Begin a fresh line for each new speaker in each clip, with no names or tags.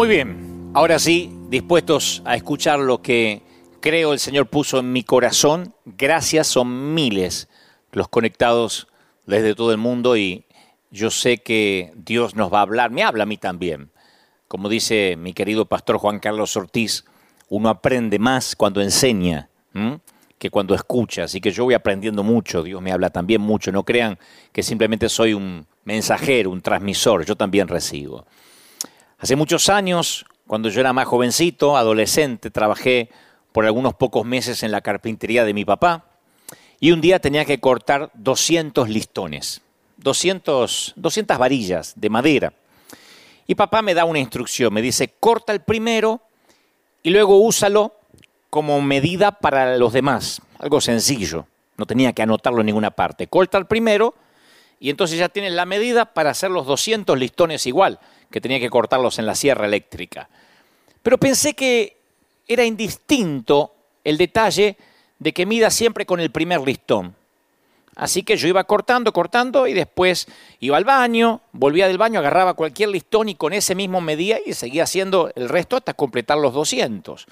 Muy bien, ahora sí, dispuestos a escuchar lo que creo el Señor puso en mi corazón. Gracias, son miles los conectados desde todo el mundo y yo sé que Dios nos va a hablar, me habla a mí también. Como dice mi querido pastor Juan Carlos Ortiz, uno aprende más cuando enseña que cuando escucha, así que yo voy aprendiendo mucho, Dios me habla también mucho, no crean que simplemente soy un mensajero, un transmisor, yo también recibo. Hace muchos años, cuando yo era más jovencito, adolescente, trabajé por algunos pocos meses en la carpintería de mi papá y un día tenía que cortar 200 listones, 200, 200 varillas de madera. Y papá me da una instrucción, me dice, corta el primero y luego úsalo como medida para los demás. Algo sencillo, no tenía que anotarlo en ninguna parte. Corta el primero y entonces ya tienes la medida para hacer los 200 listones igual que tenía que cortarlos en la sierra eléctrica. Pero pensé que era indistinto el detalle de que mida siempre con el primer listón. Así que yo iba cortando, cortando y después iba al baño, volvía del baño, agarraba cualquier listón y con ese mismo medía y seguía haciendo el resto hasta completar los 200.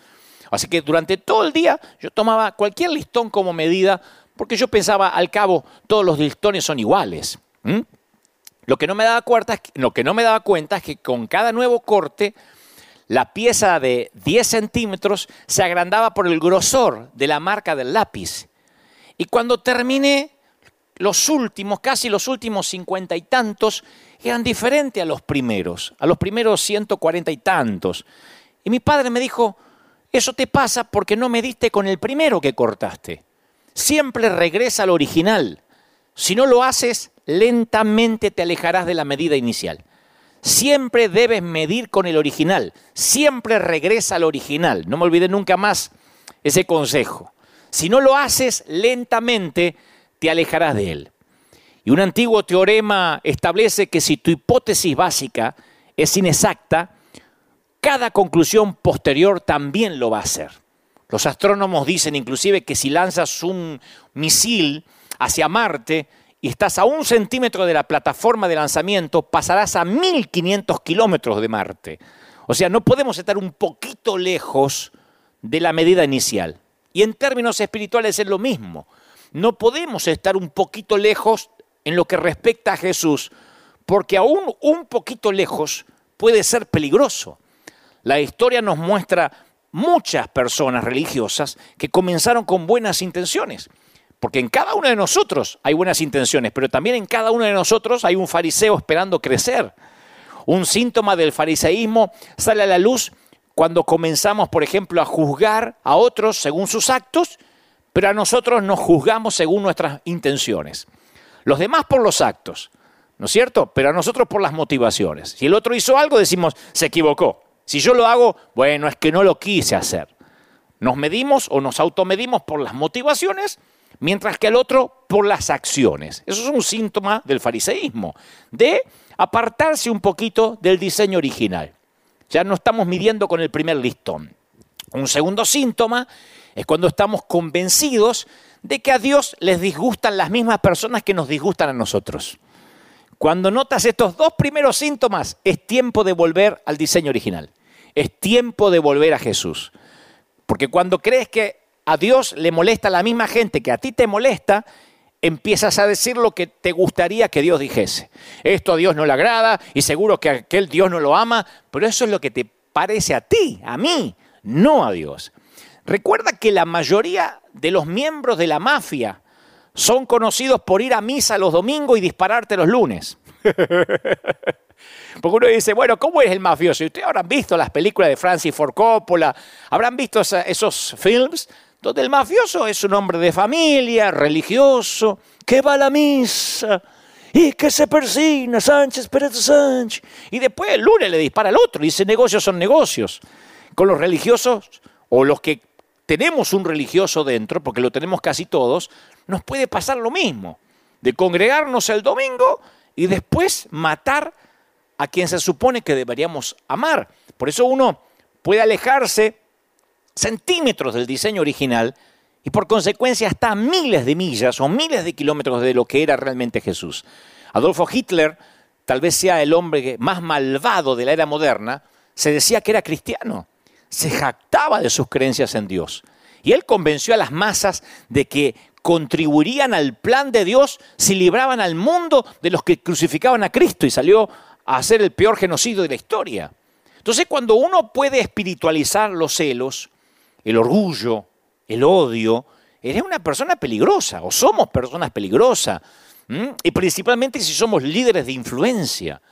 Así que durante todo el día yo tomaba cualquier listón como medida porque yo pensaba, al cabo, todos los listones son iguales. Lo que no me daba cuenta es que, con cada nuevo corte, la pieza de 10 centímetros se agrandaba por el grosor de la marca del lápiz. Y cuando terminé, los últimos, casi los últimos cincuenta y tantos, eran diferentes a los primeros, a los primeros ciento cuarenta y tantos. Y mi padre me dijo, eso te pasa porque no me diste con el primero que cortaste. Siempre regresa al original. Si no lo haces, lentamente te alejarás de la medida inicial. Siempre debes medir con el original. Siempre regresa al original. No me olvides nunca más ese consejo. Si no lo haces lentamente, te alejarás de él. Y un antiguo teorema establece que si tu hipótesis básica es inexacta, cada conclusión posterior también lo va a ser. Los astrónomos dicen inclusive que si lanzas un misil hacia Marte, y estás a un centímetro de la plataforma de lanzamiento, pasarás a 1500 kilómetros de Marte. O sea, no podemos estar un poquito lejos de la medida inicial. Y en términos espirituales es lo mismo. No podemos estar un poquito lejos en lo que respecta a Jesús, porque aún un poquito lejos puede ser peligroso. La historia nos muestra muchas personas religiosas que comenzaron con buenas intenciones porque en cada uno de nosotros hay buenas intenciones, pero también en cada uno de nosotros hay un fariseo esperando crecer. Un síntoma del fariseísmo sale a la luz cuando comenzamos, por ejemplo, a juzgar a otros según sus actos, pero a nosotros nos juzgamos según nuestras intenciones. Los demás por los actos, ¿no es cierto? Pero a nosotros por las motivaciones. Si el otro hizo algo, decimos, se equivocó. Si yo lo hago, bueno, es que no lo quise hacer. Nos medimos o nos automedimos por las motivaciones mientras que el otro por las acciones. Eso es un síntoma del fariseísmo, de apartarse un poquito del diseño original. Ya no estamos midiendo con el primer listón. Un segundo síntoma es cuando estamos convencidos de que a Dios les disgustan las mismas personas que nos disgustan a nosotros. Cuando notas estos dos primeros síntomas, es tiempo de volver al diseño original. Es tiempo de volver a Jesús. Porque cuando crees que a Dios le molesta la misma gente que a ti te molesta, empiezas a decir lo que te gustaría que Dios dijese. Esto a Dios no le agrada y seguro que aquel Dios no lo ama, pero eso es lo que te parece a ti, a mí, no a Dios. Recuerda que la mayoría de los miembros de la mafia son conocidos por ir a misa los domingos y dispararte los lunes. Porque uno dice, bueno, ¿cómo es el mafioso? Y ustedes habrán visto las películas de Francis Ford Coppola, habrán visto esos films donde el mafioso es un hombre de familia, religioso, que va a la misa y que se persina, Sánchez Pérez Sánchez. Y después el lunes le dispara al otro y dice, negocios son negocios. Con los religiosos o los que tenemos un religioso dentro, porque lo tenemos casi todos, nos puede pasar lo mismo, de congregarnos el domingo y después matar a quien se supone que deberíamos amar. Por eso uno puede alejarse centímetros del diseño original y por consecuencia hasta miles de millas o miles de kilómetros de lo que era realmente Jesús. Adolfo Hitler tal vez sea el hombre más malvado de la era moderna, se decía que era cristiano, se jactaba de sus creencias en Dios. Y él convenció a las masas de que contribuirían al plan de Dios si libraban al mundo de los que crucificaban a Cristo y salió a hacer el peor genocidio de la historia. Entonces cuando uno puede espiritualizar los celos, el orgullo, el odio, eres una persona peligrosa o somos personas peligrosas. Y principalmente si somos líderes de influencia.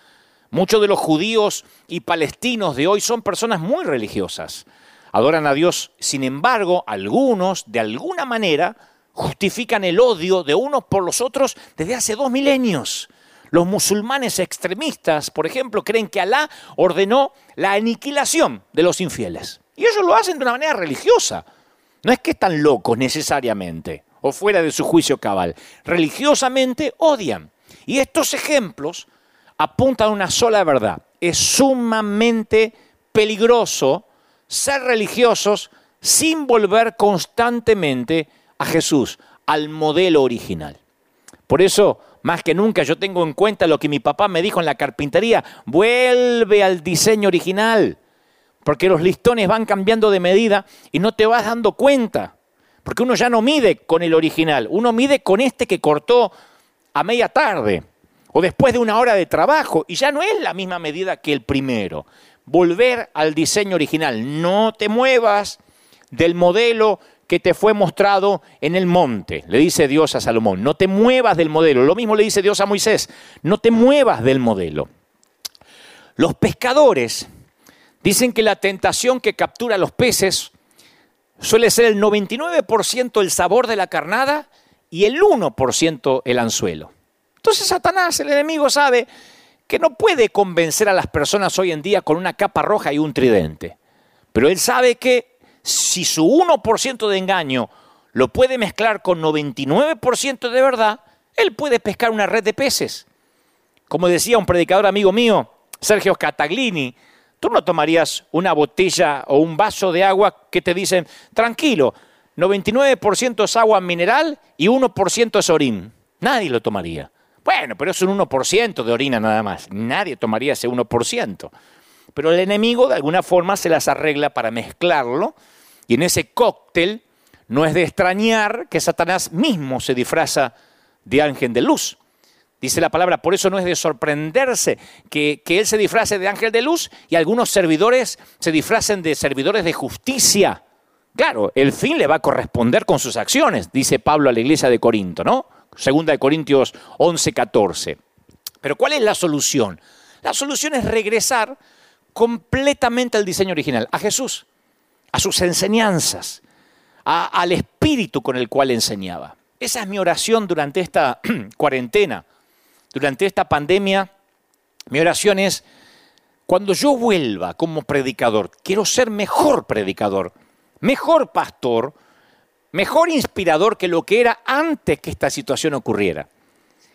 Muchos de los judíos y palestinos de hoy son personas muy religiosas. Adoran a Dios, sin embargo, algunos, de alguna manera, justifican el odio de unos por los otros desde hace dos milenios. Los musulmanes extremistas, por ejemplo, creen que Alá ordenó la aniquilación de los infieles. Y ellos lo hacen de una manera religiosa. No es que están locos necesariamente o fuera de su juicio cabal. Religiosamente odian. Y estos ejemplos apuntan a una sola verdad. Es sumamente peligroso ser religiosos sin volver constantemente a Jesús, al modelo original. Por eso, más que nunca, yo tengo en cuenta lo que mi papá me dijo en la carpintería, vuelve al diseño original, porque los listones van cambiando de medida y no te vas dando cuenta, porque uno ya no mide con el original, uno mide con este que cortó a media tarde o después de una hora de trabajo y ya no es la misma medida que el primero. Volver al diseño original, no te muevas del modelo que te fue mostrado en el monte, le dice Dios a Salomón, no te muevas del modelo. Lo mismo le dice Dios a Moisés, no te muevas del modelo. Los pescadores dicen que la tentación que captura a los peces suele ser el 99% el sabor de la carnada y el 1% el anzuelo. Entonces Satanás, el enemigo, sabe que no puede convencer a las personas hoy en día con una capa roja y un tridente. Pero él sabe que si su 1% de engaño lo puede mezclar con 99% de verdad, él puede pescar una red de peces. Como decía un predicador amigo mío, Sergio Cataglini, tú no tomarías una botella o un vaso de agua que te dicen, tranquilo, 99% es agua mineral y 1% es orín. Nadie lo tomaría. Bueno, pero es un 1% de orina nada más. Nadie tomaría ese 1%. Pero el enemigo de alguna forma se las arregla para mezclarlo y en ese cóctel no es de extrañar que Satanás mismo se disfraza de ángel de luz. Dice la palabra, por eso no es de sorprenderse que, él se disfrace de ángel de luz y algunos servidores se disfracen de servidores de justicia. Claro, el fin le va a corresponder con sus acciones, dice Pablo a la iglesia de Corinto, ¿no? Segunda de Corintios 11, 14. Pero ¿cuál es la solución? La solución es regresar completamente al diseño original, a Jesús a sus enseñanzas, al espíritu con el cual enseñaba. Esa es mi oración durante esta cuarentena, durante esta pandemia. Mi oración es, cuando yo vuelva como predicador, quiero ser mejor predicador, mejor pastor, mejor inspirador que lo que era antes que esta situación ocurriera.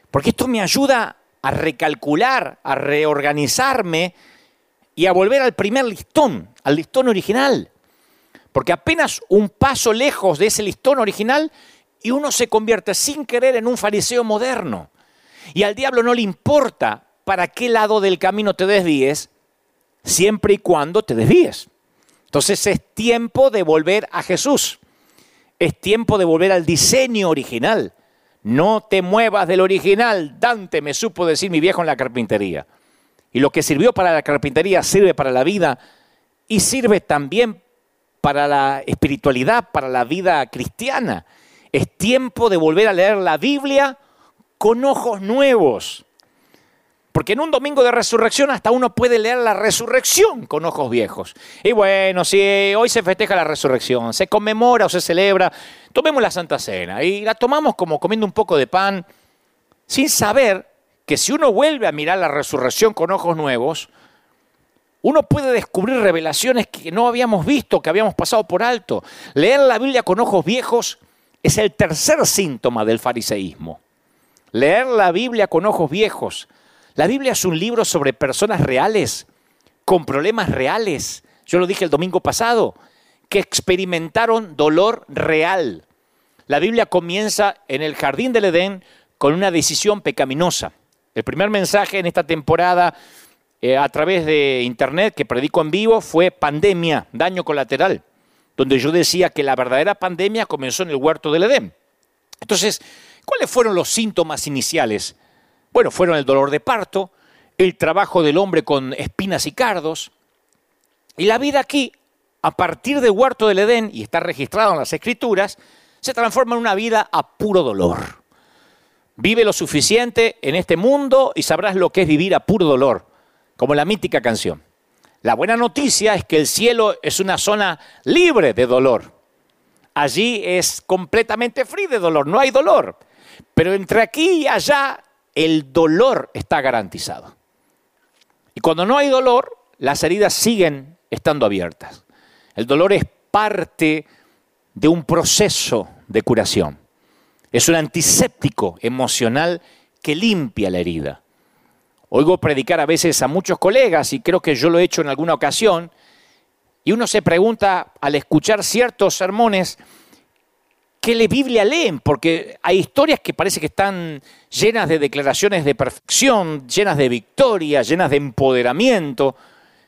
Porque esto me ayuda a recalcular, a reorganizarme y a volver al primer listón, al listón original. Porque apenas un paso lejos de ese listón original y uno se convierte sin querer en un fariseo moderno. Y al diablo no le importa para qué lado del camino te desvíes, siempre y cuando te desvíes. Entonces es tiempo de volver a Jesús. Es tiempo de volver al diseño original. No te muevas del original. Dante me supo decir mi viejo en la carpintería. Y lo que sirvió para la carpintería sirve para la vida y sirve también para la espiritualidad, para la vida cristiana. Es tiempo de volver a leer la Biblia con ojos nuevos. Porque en un domingo de resurrección hasta uno puede leer la resurrección con ojos viejos. Y bueno, si hoy se festeja la resurrección, se conmemora o se celebra, tomemos la Santa Cena y la tomamos como comiendo un poco de pan, sin saber que si uno vuelve a mirar la resurrección con ojos nuevos, uno puede descubrir revelaciones que no habíamos visto, que habíamos pasado por alto. Leer la Biblia con ojos viejos es el tercer síntoma del fariseísmo. Leer la Biblia con ojos viejos. La Biblia es un libro sobre personas reales, con problemas reales. Yo lo dije el domingo pasado, que experimentaron dolor real. La Biblia comienza en el jardín del Edén con una decisión pecaminosa. El primer mensaje en esta temporada eh, a través de internet que predico en vivo fue pandemia, daño colateral, donde yo decía que la verdadera pandemia comenzó en el huerto del Edén. Entonces, ¿cuáles fueron los síntomas iniciales? Bueno, fueron el dolor de parto, el trabajo del hombre con espinas y cardos, y la vida aquí, a partir del huerto del Edén, y está registrado en las escrituras, se transforma en una vida a puro dolor. Vive lo suficiente en este mundo y sabrás lo que es vivir a puro dolor, como la mítica canción. La buena noticia es que el cielo es una zona libre de dolor. Allí es completamente free de dolor, no hay dolor. Pero entre aquí y allá el dolor está garantizado. Y cuando no hay dolor, las heridas siguen estando abiertas. El dolor es parte de un proceso de curación. Es un antiséptico emocional que limpia la herida. Oigo predicar a veces a muchos colegas, y creo que yo lo he hecho en alguna ocasión, y uno se pregunta al escuchar ciertos sermones, ¿qué le Biblia leen? Porque hay historias que parece que están llenas de declaraciones de perfección, llenas de victoria, llenas de empoderamiento.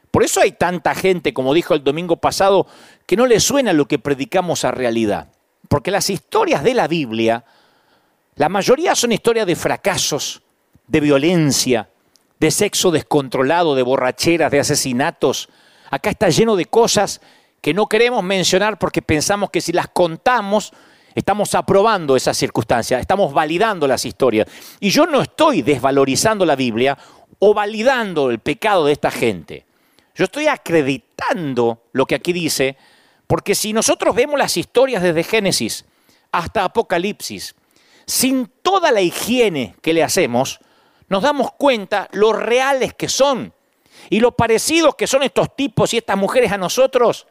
Por eso hay tanta gente, como dijo el domingo pasado, que no le suena lo que predicamos a realidad. Porque las historias de la Biblia, la mayoría son historias de fracasos, de violencia, de sexo descontrolado, de borracheras, de asesinatos. Acá está lleno de cosas que no queremos mencionar porque pensamos que si las contamos estamos aprobando esas circunstancias, estamos validando las historias. Y yo no estoy desvalorizando la Biblia o validando el pecado de esta gente. Yo estoy acreditando lo que aquí dice porque si nosotros vemos las historias desde Génesis hasta Apocalipsis, sin toda la higiene que le hacemos, nos damos cuenta lo reales que son y lo parecidos que son estos tipos y estas mujeres a nosotros.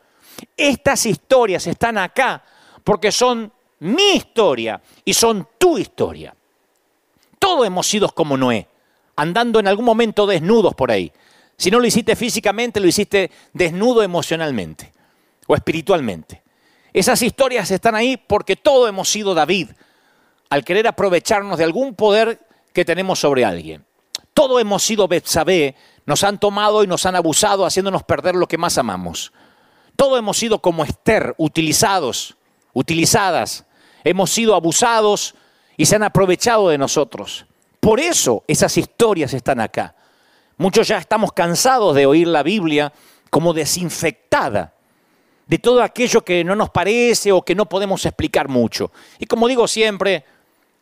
Estas historias están acá porque son mi historia y son tu historia. Todos hemos sido como Noé, andando en algún momento desnudos por ahí. Si no lo hiciste físicamente, lo hiciste desnudo emocionalmente o espiritualmente. Esas historias están ahí porque todos hemos sido David al querer aprovecharnos de algún poder que tenemos sobre alguien. Todos hemos sido Betsabé, nos han tomado y nos han abusado haciéndonos perder lo que más amamos. Todos hemos sido como Esther, utilizados, utilizadas. Hemos sido abusados y se han aprovechado de nosotros. Por eso esas historias están acá. Muchos ya estamos cansados de oír la Biblia como desinfectada de todo aquello que no nos parece o que no podemos explicar mucho. Y como digo siempre,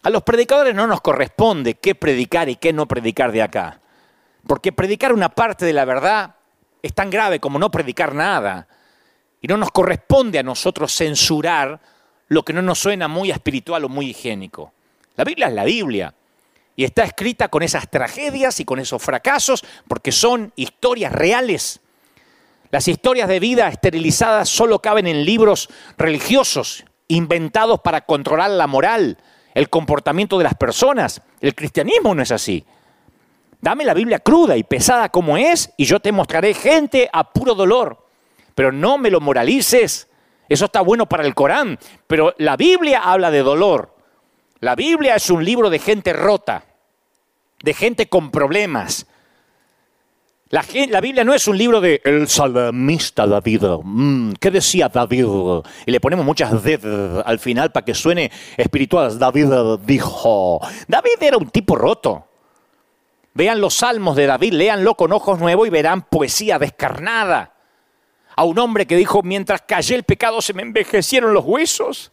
a los predicadores no nos corresponde qué predicar y qué no predicar de acá. Porque predicar una parte de la verdad es tan grave como no predicar nada. Y no nos corresponde a nosotros censurar lo que no nos suena muy espiritual o muy higiénico. La Biblia es la Biblia. Y está escrita con esas tragedias y con esos fracasos porque son historias reales las historias de vida esterilizadas solo caben en libros religiosos, inventados para controlar la moral, el comportamiento de las personas. El cristianismo no es así. Dame la Biblia cruda y pesada como es y yo te mostraré gente a puro dolor. Pero no me lo moralices. Eso está bueno para el Corán. Pero la Biblia habla de dolor. La Biblia es un libro de gente rota, de gente con problemas, la, Biblia no es un libro de el salmista David. Mm, ¿Qué decía David? Y le ponemos muchas D al final para que suene espiritual. David dijo. David era un tipo roto. Vean los salmos de David, léanlo con ojos nuevos y verán poesía descarnada. A un hombre que dijo, mientras callé el pecado se me envejecieron los huesos.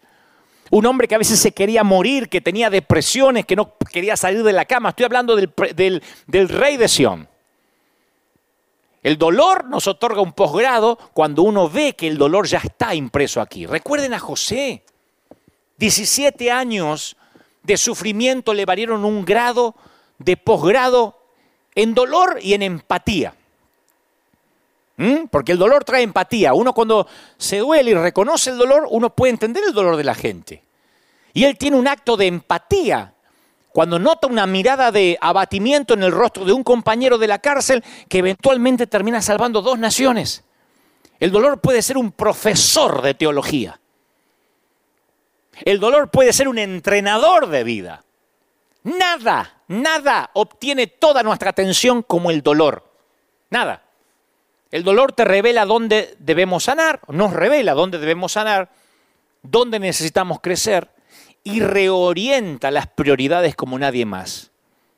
Un hombre que a veces se quería morir, que tenía depresiones, que no quería salir de la cama. Estoy hablando del, del rey de Sión. El dolor nos otorga un posgrado cuando uno ve que el dolor ya está impreso aquí. Recuerden a José. 17 años de sufrimiento le valieron un grado de posgrado en dolor y en empatía. ¿Mm? Porque el dolor trae empatía. Uno cuando se duele y reconoce el dolor, uno puede entender el dolor de la gente. Y él tiene un acto de empatía cuando nota una mirada de abatimiento en el rostro de un compañero de la cárcel que eventualmente termina salvando dos naciones. El dolor puede ser un profesor de teología. El dolor puede ser un entrenador de vida. Nada, nada obtiene toda nuestra atención como el dolor. Nada. El dolor te revela dónde debemos sanar, nos revela dónde debemos sanar, dónde necesitamos crecer y reorienta las prioridades como nadie más.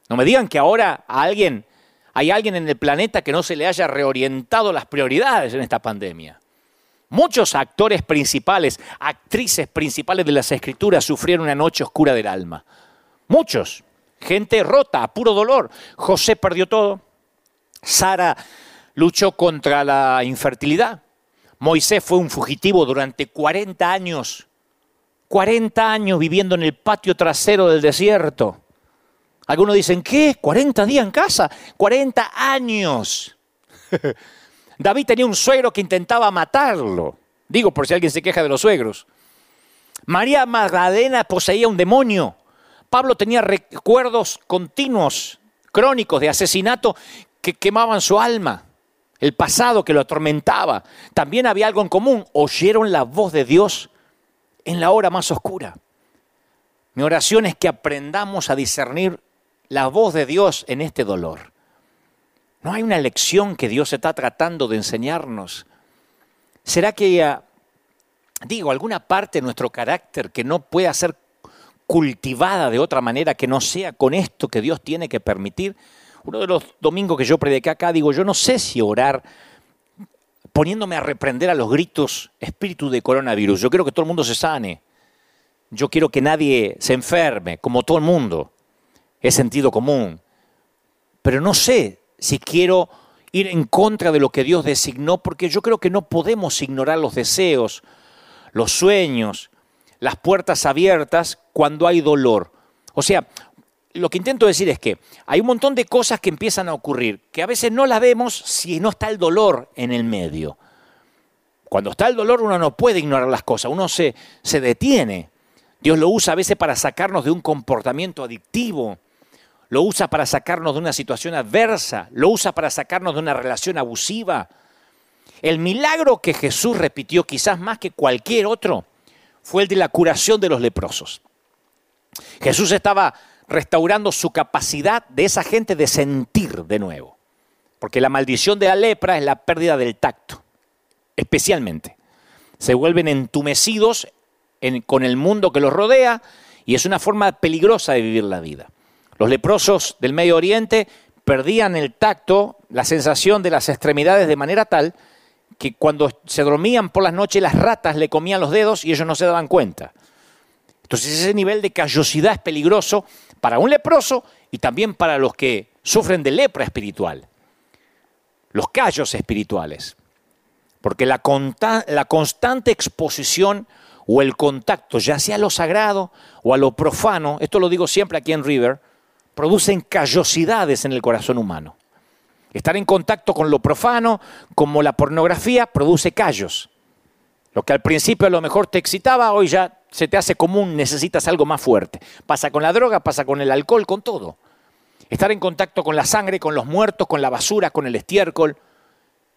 No me digan que ahora a alguien, hay alguien en el planeta que no se le haya reorientado las prioridades en esta pandemia. Muchos actores principales, actrices principales de las escrituras sufrieron una noche oscura del alma. Muchos. Gente rota, a puro dolor. José perdió todo. Sara luchó contra la infertilidad. Moisés fue un fugitivo durante 40 años. 40 años viviendo en el patio trasero del desierto. Algunos dicen, ¿qué? ¿40 días en casa? 40 años. David tenía un suegro que intentaba matarlo. Digo, por si alguien se queja de los suegros. María Magdalena poseía un demonio. Pablo tenía recuerdos continuos, crónicos de asesinato que quemaban su alma, el pasado que lo atormentaba. También había algo en común, oyeron la voz de Dios en la hora más oscura. Mi oración es que aprendamos a discernir la voz de Dios en este dolor. No hay una lección que Dios está tratando de enseñarnos. ¿Será que, digo, alguna parte de nuestro carácter que no pueda ser cultivada de otra manera que no sea con esto que Dios tiene que permitir? Uno de los domingos que yo prediqué acá, digo, yo no sé si orar poniéndome a reprender a los gritos espíritu de coronavirus. Yo quiero que todo el mundo se sane. Yo quiero que nadie se enferme, como todo el mundo. Es sentido común. Pero no sé si quiero ir en contra de lo que Dios designó, porque yo creo que no podemos ignorar los deseos, los sueños, las puertas abiertas cuando hay dolor. O sea, lo que intento decir es que hay un montón de cosas que empiezan a ocurrir, que a veces no las vemos si no está el dolor en el medio. Cuando está el dolor uno no puede ignorar las cosas, uno se, se detiene. Dios lo usa a veces para sacarnos de un comportamiento adictivo, lo usa para sacarnos de una situación adversa, lo usa para sacarnos de una relación abusiva. El milagro que Jesús repitió quizás más que cualquier otro fue el de la curación de los leprosos. Jesús estaba restaurando su capacidad de esa gente de sentir de nuevo. Porque la maldición de la lepra es la pérdida del tacto, especialmente. Se vuelven entumecidos con el mundo que los rodea y es una forma peligrosa de vivir la vida. Los leprosos del Medio Oriente perdían el tacto, la sensación de las extremidades de manera tal que cuando se dormían por las noches las ratas le comían los dedos y ellos no se daban cuenta. Entonces ese nivel de callosidad es peligroso para un leproso y también para los que sufren de lepra espiritual, los callos espirituales. Porque la, constante exposición o el contacto, ya sea a lo sagrado o a lo profano, esto lo digo siempre aquí en River, producen callosidades en el corazón humano. Estar en contacto con lo profano, como la pornografía, produce callos. Lo que al principio a lo mejor te excitaba, hoy ya se te hace común, necesitas algo más fuerte. Pasa con la droga, pasa con el alcohol, con todo. Estar en contacto con la sangre, con los muertos, con la basura, con el estiércol,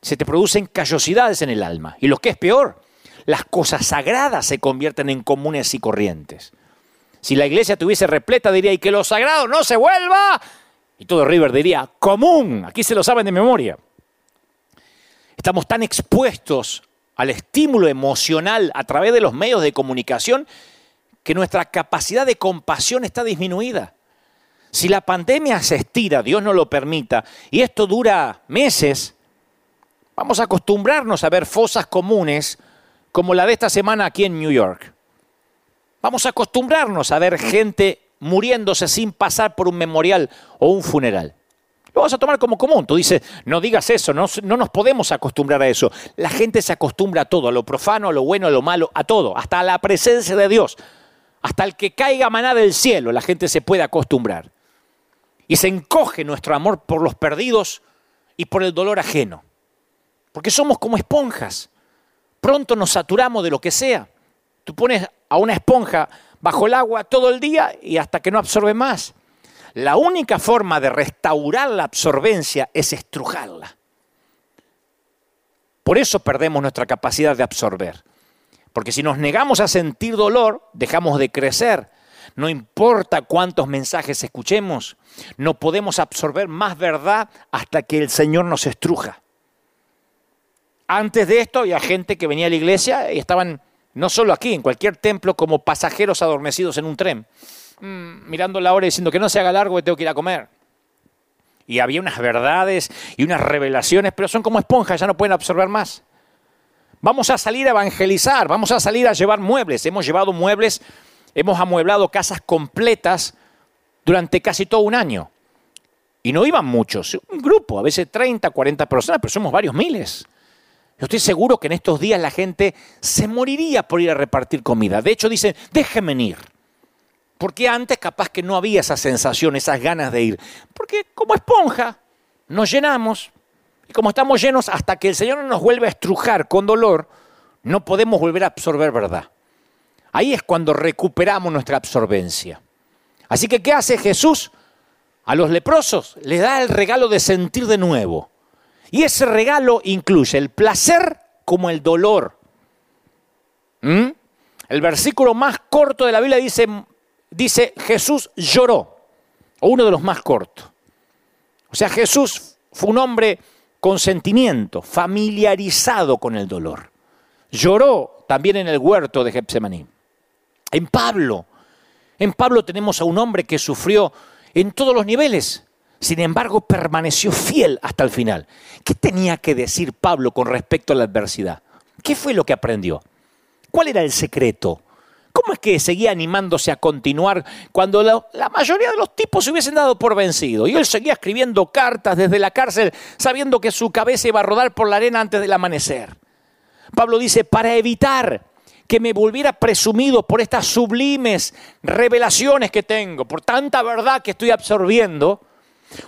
se te producen callosidades en el alma. Y lo que es peor, las cosas sagradas se convierten en comunes y corrientes. Si la iglesia tuviese repleta, diría, y que lo sagrado no se vuelva. Y todo River diría, común. Aquí se lo saben de memoria. Estamos tan expuestos al estímulo emocional a través de los medios de comunicación que nuestra capacidad de compasión está disminuida. Si la pandemia se estira, Dios no lo permita, y esto dura meses, vamos a acostumbrarnos a ver fosas comunes como la de esta semana aquí en New York. Vamos a acostumbrarnos a ver gente muriéndose sin pasar por un memorial o un funeral. Lo vas a tomar como común. Tú dices, no digas eso, no, no, nos podemos acostumbrar a eso. La gente se acostumbra a todo, a lo profano, a lo bueno, a lo malo, a todo, hasta a la presencia de Dios. Hasta el que caiga maná del cielo, la gente se puede acostumbrar. Y se encoge nuestro amor por los perdidos y por el dolor ajeno. Porque somos como esponjas. Pronto nos saturamos de lo que sea. Tú pones a una esponja bajo el agua todo el día y hasta que no absorbe más. La única forma de restaurar la absorbencia es estrujarla. Por eso perdemos nuestra capacidad de absorber. Porque si nos negamos a sentir dolor, dejamos de crecer. no importa cuántos mensajes escuchemos, no podemos absorber más verdad hasta que el Señor nos estruja. Antes de esto había gente que venía a la iglesia y estaban no solo aquí, en cualquier templo, como pasajeros adormecidos en un tren, mm, mirando la hora y diciendo que no se haga largo que tengo que ir a comer. Y había unas verdades y unas revelaciones, pero son como esponjas, ya no pueden absorber más. Vamos a salir a evangelizar, vamos a salir a llevar muebles. Hemos llevado muebles, hemos amueblado casas completas durante casi todo un año. Y no iban muchos, un grupo, a veces 30, 40 personas, pero somos varios miles. Yo estoy seguro que en estos días la gente se moriría por ir a repartir comida. De hecho, dicen, déjenme ir. Porque antes capaz que no había esa sensación, esas ganas de ir. Porque como esponja nos llenamos y como estamos llenos hasta que el Señor no nos vuelve a estrujar con dolor, no podemos volver a absorber verdad. Ahí es cuando recuperamos nuestra absorbencia. Así que, ¿qué hace Jesús? A los leprosos les da el regalo de sentir de nuevo. Y ese regalo incluye el placer como el dolor. ¿Mm? El versículo más corto de la Biblia dice, dice Jesús lloró, o uno de los más cortos. O sea, Jesús fue un hombre con sentimiento, familiarizado con el dolor. Lloró también en el huerto de Getsemaní. En Pablo, en Pablo tenemos a un hombre que sufrió en todos los niveles. Sin embargo, permaneció fiel hasta el final. ¿Qué tenía que decir Pablo con respecto a la adversidad? ¿Qué fue lo que aprendió? ¿Cuál era el secreto? ¿Cómo es que seguía animándose a continuar cuando la, mayoría de los tipos se hubiesen dado por vencido? Y él seguía escribiendo cartas desde la cárcel sabiendo que su cabeza iba a rodar por la arena antes del amanecer. Pablo dice, para evitar que me volviera presumido por estas sublimes revelaciones que tengo, por tanta verdad que estoy absorbiendo,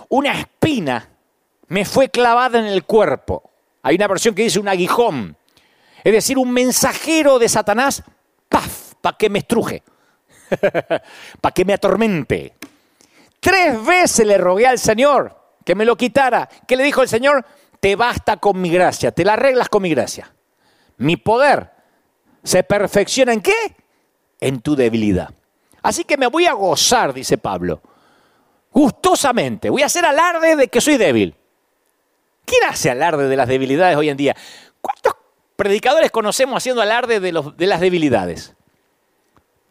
una espina me fue clavada en el cuerpo. Hay una versión que dice un aguijón. Es decir, un mensajero de Satanás, ¡paf! Para que me estruje, para que me atormente. Tres veces le rogué al Señor que me lo quitara. ¿Qué le dijo el Señor? Te basta con mi gracia, te la arreglas con mi gracia. Mi poder se perfecciona en qué? En tu debilidad. Así que me voy a gozar, dice Pablo gustosamente. Voy a hacer alarde de que soy débil. ¿Quién hace alarde de las debilidades hoy en día? ¿Cuántos predicadores conocemos haciendo alarde de, de las debilidades?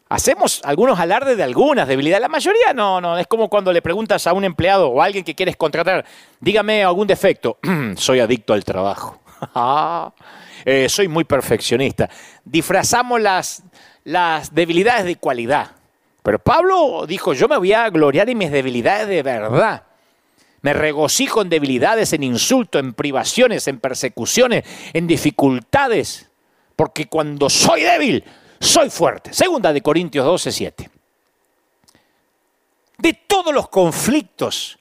Hacemos algunos alardes de algunas debilidades. La mayoría no, no. Es como cuando le preguntas a un empleado o a alguien que quieres contratar, dígame algún defecto. soy adicto al trabajo. Ah, eh, soy muy perfeccionista. Disfrazamos las, las debilidades de cualidad. Pero Pablo dijo, yo me voy a gloriar en mis debilidades de verdad. Me regocijo en debilidades, en insultos, en privaciones, en persecuciones, en dificultades. Porque cuando soy débil, soy fuerte. Segunda de Corintios 12, 7. De todos los conflictos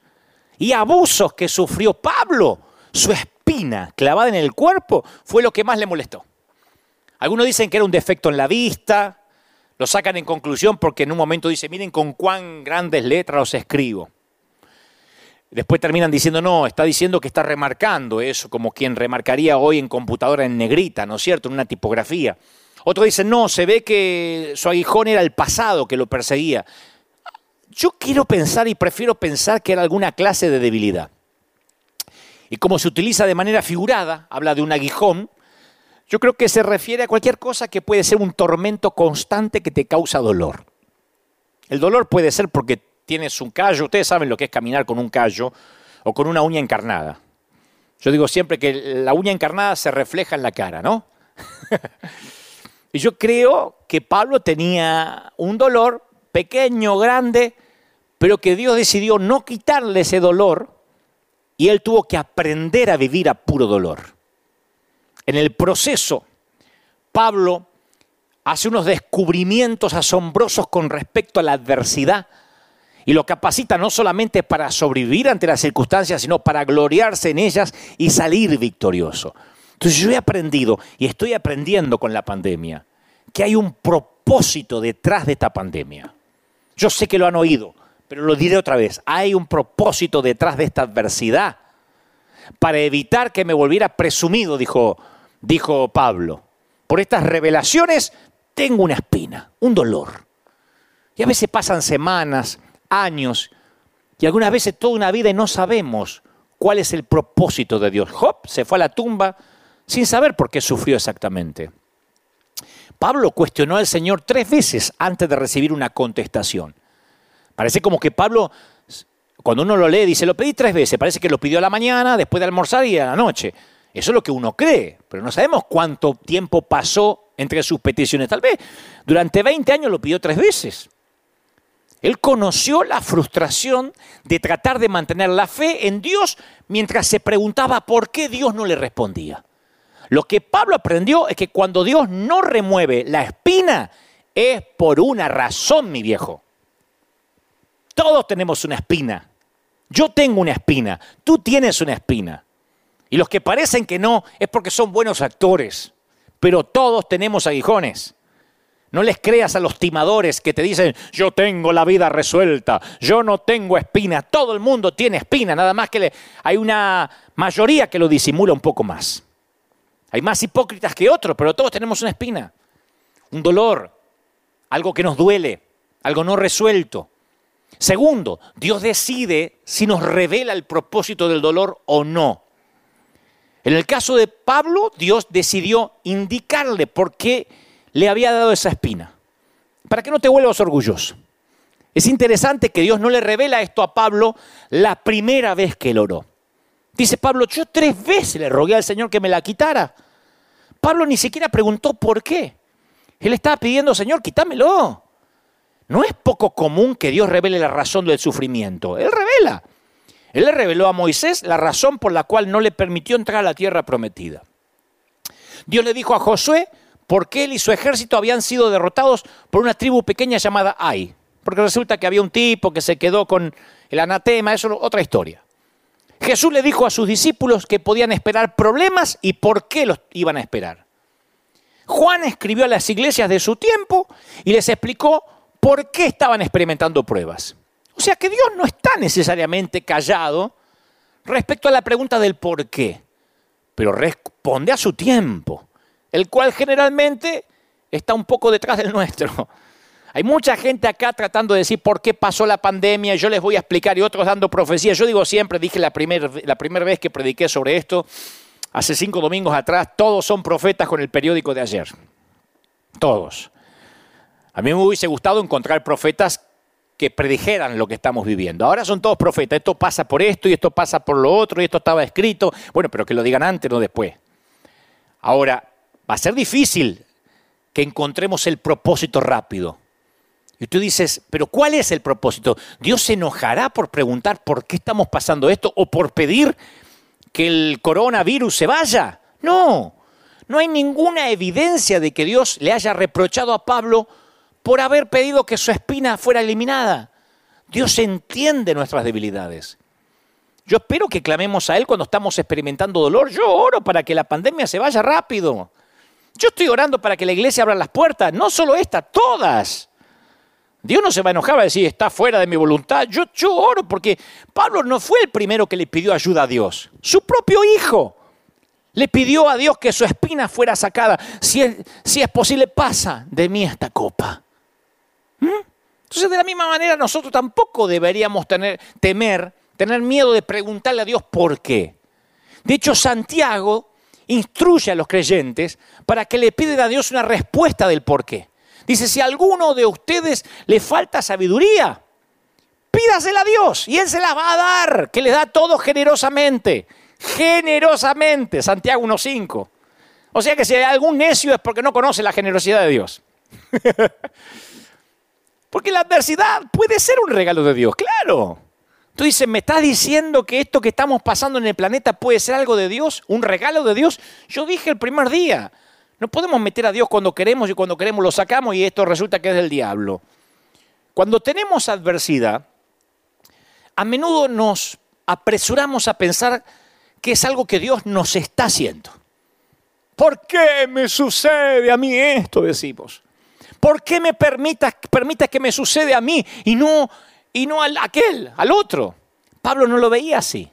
y abusos que sufrió Pablo, su espina clavada en el cuerpo fue lo que más le molestó. Algunos dicen que era un defecto en la vista, lo sacan en conclusión porque en un momento dice, miren con cuán grandes letras os escribo. Después terminan diciendo, no, está diciendo que está remarcando eso, como quien remarcaría hoy en computadora en negrita, ¿no es cierto?, en una tipografía. Otro dice, no, se ve que su aguijón era el pasado que lo perseguía. Yo quiero pensar y prefiero pensar que era alguna clase de debilidad. Y como se utiliza de manera figurada, habla de un aguijón, yo creo que se refiere a cualquier cosa que puede ser un tormento constante que te causa dolor. El dolor puede ser porque tienes un callo, ustedes saben lo que es caminar con un callo o con una uña encarnada. Yo digo siempre que la uña encarnada se refleja en la cara, ¿no? y yo creo que Pablo tenía un dolor pequeño, grande, pero que Dios decidió no quitarle ese dolor y él tuvo que aprender a vivir a puro dolor. En el proceso, Pablo hace unos descubrimientos asombrosos con respecto a la adversidad y lo capacita no solamente para sobrevivir ante las circunstancias, sino para gloriarse en ellas y salir victorioso. Entonces yo he aprendido y estoy aprendiendo con la pandemia que hay un propósito detrás de esta pandemia. Yo sé que lo han oído, pero lo diré otra vez. Hay un propósito detrás de esta adversidad para evitar que me volviera presumido, dijo dijo Pablo, por estas revelaciones tengo una espina, un dolor. Y a veces pasan semanas, años, y algunas veces toda una vida y no sabemos cuál es el propósito de Dios. Job se fue a la tumba sin saber por qué sufrió exactamente. Pablo cuestionó al Señor tres veces antes de recibir una contestación. Parece como que Pablo, cuando uno lo lee, dice, lo pedí tres veces. Parece que lo pidió a la mañana, después de almorzar y a la noche. Eso es lo que uno cree, pero no sabemos cuánto tiempo pasó entre sus peticiones. Tal vez durante 20 años lo pidió tres veces. Él conoció la frustración de tratar de mantener la fe en Dios mientras se preguntaba por qué Dios no le respondía. Lo que Pablo aprendió es que cuando Dios no remueve la espina es por una razón, mi viejo. Todos tenemos una espina. Yo tengo una espina, tú tienes una espina. Y los que parecen que no es porque son buenos actores, pero todos tenemos aguijones. No les creas a los timadores que te dicen, yo tengo la vida resuelta, yo no tengo espina. Todo el mundo tiene espina, nada más que hay una mayoría que lo disimula un poco más. Hay más hipócritas que otros, pero todos tenemos una espina, un dolor, algo que nos duele, algo no resuelto. Segundo, Dios decide si nos revela el propósito del dolor o no. En el caso de Pablo, Dios decidió indicarle por qué le había dado esa espina, para que no te vuelvas orgulloso. Es interesante que Dios no le revela esto a Pablo la primera vez que él oró. Dice Pablo, yo tres veces le rogué al Señor que me la quitara. Pablo ni siquiera preguntó por qué. Él estaba pidiendo, Señor, quítamelo. No es poco común que Dios revele la razón del sufrimiento. Él revela. Él le reveló a Moisés la razón por la cual no le permitió entrar a la tierra prometida. Dios le dijo a Josué por qué él y su ejército habían sido derrotados por una tribu pequeña llamada Ai. Porque resulta que había un tipo que se quedó con el anatema, eso es otra historia. Jesús le dijo a sus discípulos que podían esperar problemas y por qué los iban a esperar. Juan escribió a las iglesias de su tiempo y les explicó por qué estaban experimentando pruebas. O sea que Dios no está necesariamente callado respecto a la pregunta del por qué, pero responde a su tiempo, el cual generalmente está un poco detrás del nuestro. Hay mucha gente acá tratando de decir por qué pasó la pandemia, yo les voy a explicar, y otros dando profecías. Yo digo siempre, dije la primera la vez que prediqué sobre esto, hace cinco domingos atrás, todos son profetas con el periódico de ayer. Todos. A mí me hubiese gustado encontrar profetas que predijeran lo que estamos viviendo. Ahora son todos profetas, esto pasa por esto y esto pasa por lo otro y esto estaba escrito. Bueno, pero que lo digan antes, no después. Ahora, va a ser difícil que encontremos el propósito rápido. Y tú dices, pero ¿cuál es el propósito? ¿Dios se enojará por preguntar por qué estamos pasando esto o por pedir que el coronavirus se vaya? No, no hay ninguna evidencia de que Dios le haya reprochado a Pablo por haber pedido que su espina fuera eliminada. Dios entiende nuestras debilidades. Yo espero que clamemos a Él cuando estamos experimentando dolor. Yo oro para que la pandemia se vaya rápido. Yo estoy orando para que la iglesia abra las puertas, no solo esta, todas. Dios no se va a enojar, va a decir, está fuera de mi voluntad. Yo, yo oro porque Pablo no fue el primero que le pidió ayuda a Dios. Su propio hijo le pidió a Dios que su espina fuera sacada. Si es, si es posible, pasa de mí esta copa. ¿Mm? Entonces, de la misma manera, nosotros tampoco deberíamos tener, temer, tener miedo de preguntarle a Dios por qué. De hecho, Santiago instruye a los creyentes para que le piden a Dios una respuesta del por qué. Dice, si a alguno de ustedes le falta sabiduría, pídasela a Dios y Él se la va a dar, que le da todo generosamente. Generosamente, Santiago 1.5. O sea que si hay algún necio es porque no conoce la generosidad de Dios. porque la adversidad puede ser un regalo de Dios, claro. Tú dices, ¿me estás diciendo que esto que estamos pasando en el planeta puede ser algo de Dios? ¿Un regalo de Dios? Yo dije el primer día, no podemos meter a Dios cuando queremos y cuando queremos lo sacamos y esto resulta que es del diablo. Cuando tenemos adversidad, a menudo nos apresuramos a pensar que es algo que Dios nos está haciendo. ¿Por qué me sucede a mí esto? Decimos. ¿Por qué me permitas, que me sucede a mí y no, y no aquel, al otro? Pablo no lo veía así.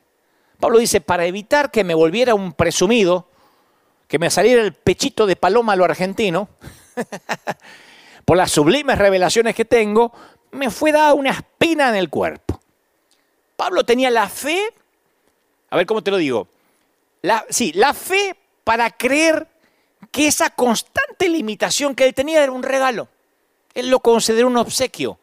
Pablo dice, para evitar que me volviera un presumido, que me saliera el pechito de paloma a lo argentino, por las sublimes revelaciones que tengo, me fue dada una espina en el cuerpo. Pablo tenía la fe, a ver cómo te lo digo, sí, la fe para creer que esa constante limitación que él tenía era un regalo. Él lo consideró un obsequio.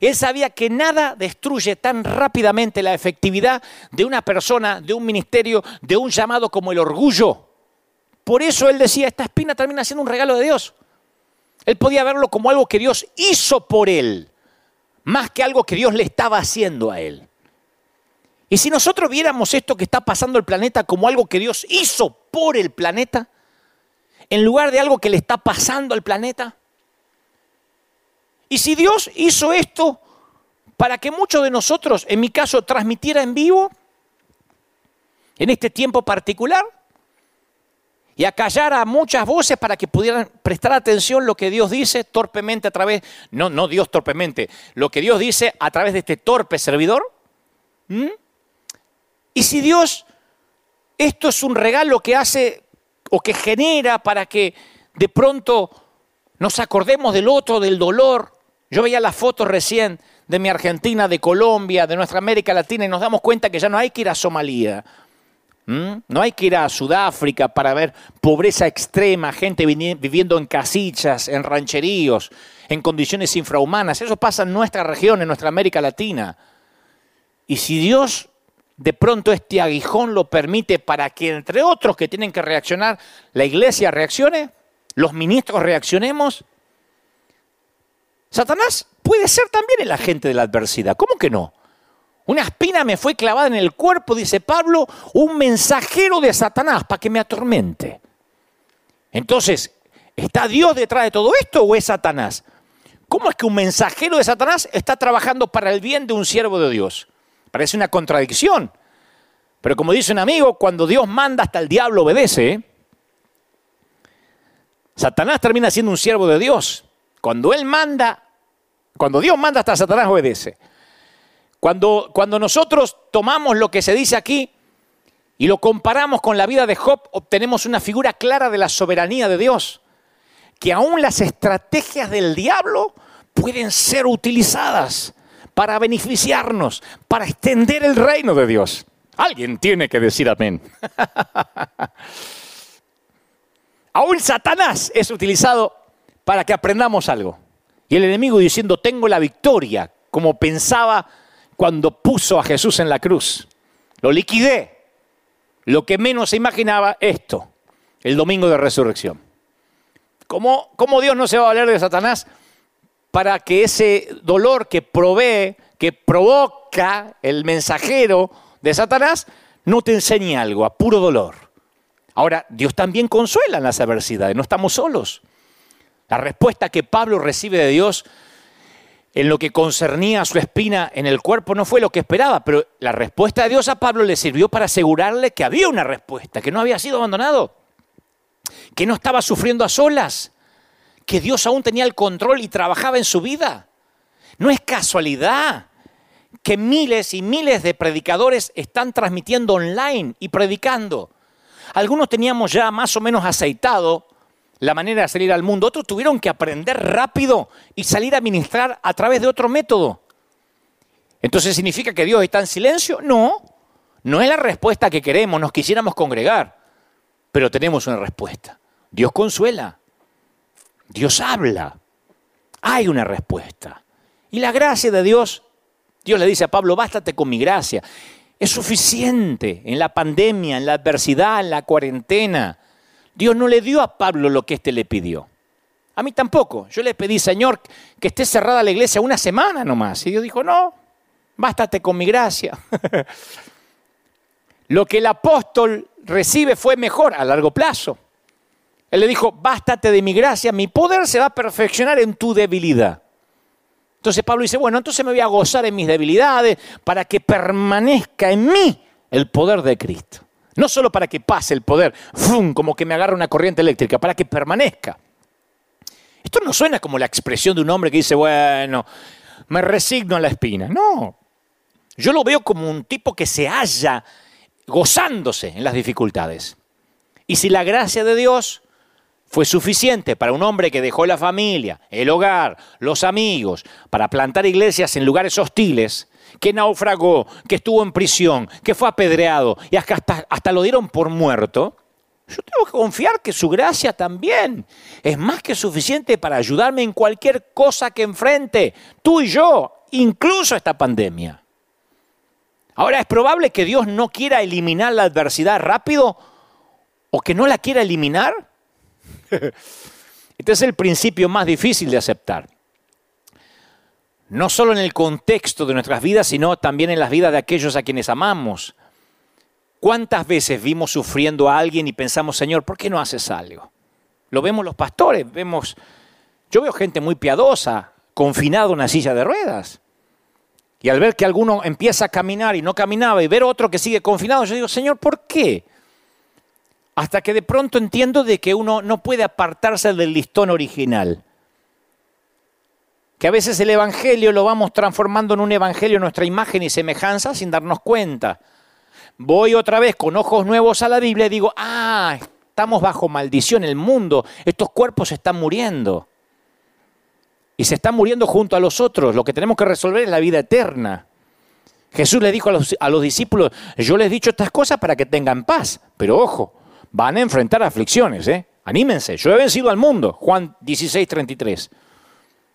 Él sabía que nada destruye tan rápidamente la efectividad de una persona, de un ministerio, de un llamado como el orgullo. Por eso él decía, esta espina termina siendo un regalo de Dios. Él podía verlo como algo que Dios hizo por él, más que algo que Dios le estaba haciendo a él. Y si nosotros viéramos esto que está pasando el planeta como algo que Dios hizo por el planeta, en lugar de algo que le está pasando al planeta, y si Dios hizo esto para que muchos de nosotros, en mi caso, transmitiera en vivo, en este tiempo particular, y acallara a muchas voces para que pudieran prestar atención lo que Dios dice torpemente a través, no, no Dios torpemente, lo que Dios dice a través de este torpe servidor. Y si Dios, esto es un regalo que hace o que genera para que de pronto nos acordemos del otro, del dolor, yo veía las fotos recién de mi Argentina, de Colombia, de nuestra América Latina y nos damos cuenta que ya no hay que ir a Somalia. No hay que ir a Sudáfrica para ver pobreza extrema, gente viviendo en casillas, en rancheríos, en condiciones infrahumanas. Eso pasa en nuestra región, en nuestra América Latina. Y si Dios de pronto este aguijón lo permite para que, entre otros que tienen que reaccionar, la iglesia reaccione, los ministros reaccionemos, Satanás puede ser también el agente de la adversidad. ¿Cómo que no? Una espina me fue clavada en el cuerpo, dice Pablo, un mensajero de Satanás para que me atormente. Entonces, ¿está Dios detrás de todo esto o es Satanás? ¿Cómo es que un mensajero de Satanás está trabajando para el bien de un siervo de Dios? Parece una contradicción. Pero como dice un amigo, cuando Dios manda hasta el diablo obedece. ¿eh? Satanás termina siendo un siervo de Dios. Cuando Él manda, cuando Dios manda hasta Satanás obedece. Cuando, nosotros tomamos lo que se dice aquí y lo comparamos con la vida de Job, obtenemos una figura clara de la soberanía de Dios. Que aún las estrategias del diablo pueden ser utilizadas para beneficiarnos, para extender el reino de Dios. Alguien tiene que decir amén. aún Satanás es utilizado para que aprendamos algo. Y el enemigo diciendo, tengo la victoria, como pensaba cuando puso a Jesús en la cruz. Lo liquidé. Lo que menos se imaginaba esto, el domingo de resurrección. ¿Cómo, ¿Cómo, Dios no se va a valer de Satanás para que ese dolor que provee, que provoca el mensajero de Satanás, no te enseñe algo, a puro dolor? Ahora, Dios también consuela en las adversidades, no estamos solos. La respuesta que Pablo recibe de Dios en lo que concernía a su espina en el cuerpo no fue lo que esperaba, pero la respuesta de Dios a Pablo le sirvió para asegurarle que había una respuesta, que no había sido abandonado, que no estaba sufriendo a solas, que Dios aún tenía el control y trabajaba en su vida. No es casualidad que miles y miles de predicadores están transmitiendo online y predicando. Algunos teníamos ya más o menos aceitado la manera de salir al mundo. Otros tuvieron que aprender rápido y salir a ministrar a través de otro método. Entonces, ¿significa que Dios está en silencio? No, no es la respuesta que queremos, nos quisiéramos congregar, pero tenemos una respuesta. Dios consuela, Dios habla, hay una respuesta. Y la gracia de Dios, Dios le dice a Pablo, bástate con mi gracia. Es suficiente en la pandemia, en la adversidad, en la cuarentena. Dios no le dio a Pablo lo que éste le pidió. A mí tampoco. Yo le pedí, Señor, que esté cerrada la iglesia una semana nomás. Y Dios dijo, no, bástate con mi gracia. lo que el apóstol recibe fue mejor a largo plazo. Él le dijo, bástate de mi gracia, mi poder se va a perfeccionar en tu debilidad. Entonces Pablo dice, bueno, entonces me voy a gozar en mis debilidades para que permanezca en mí el poder de Cristo. No solo para que pase el poder, como que me agarra una corriente eléctrica, para que permanezca. Esto no suena como la expresión de un hombre que dice, bueno, me resigno a la espina. No, yo lo veo como un tipo que se halla gozándose en las dificultades. Y si la gracia de Dios fue suficiente para un hombre que dejó la familia, el hogar, los amigos, para plantar iglesias en lugares hostiles, que naufragó, que estuvo en prisión, que fue apedreado y hasta, hasta lo dieron por muerto, yo tengo que confiar que su gracia también es más que suficiente para ayudarme en cualquier cosa que enfrente, tú y yo, incluso esta pandemia. Ahora, ¿es probable que Dios no quiera eliminar la adversidad rápido o que no la quiera eliminar? Este es el principio más difícil de aceptar. No solo en el contexto de nuestras vidas, sino también en las vidas de aquellos a quienes amamos. ¿Cuántas veces vimos sufriendo a alguien y pensamos, Señor, ¿por qué no haces algo? Lo vemos los pastores, vemos, yo veo gente muy piadosa, confinado en una silla de ruedas. Y al ver que alguno empieza a caminar y no caminaba y ver otro que sigue confinado, yo digo, Señor, ¿por qué? Hasta que de pronto entiendo de que uno no puede apartarse del listón original. Que a veces el Evangelio lo vamos transformando en un Evangelio nuestra imagen y semejanza sin darnos cuenta voy otra vez con ojos nuevos a la Biblia y digo, ah, estamos bajo maldición, el mundo, estos cuerpos están muriendo. Y se están muriendo junto a los otros. Lo que tenemos que resolver es la vida eterna. Jesús le dijo a los, a los discípulos, yo les he dicho estas cosas para que tengan paz. Pero ojo, van a enfrentar aflicciones, ¿eh? Anímense, yo he vencido al mundo. Juan 16, 33.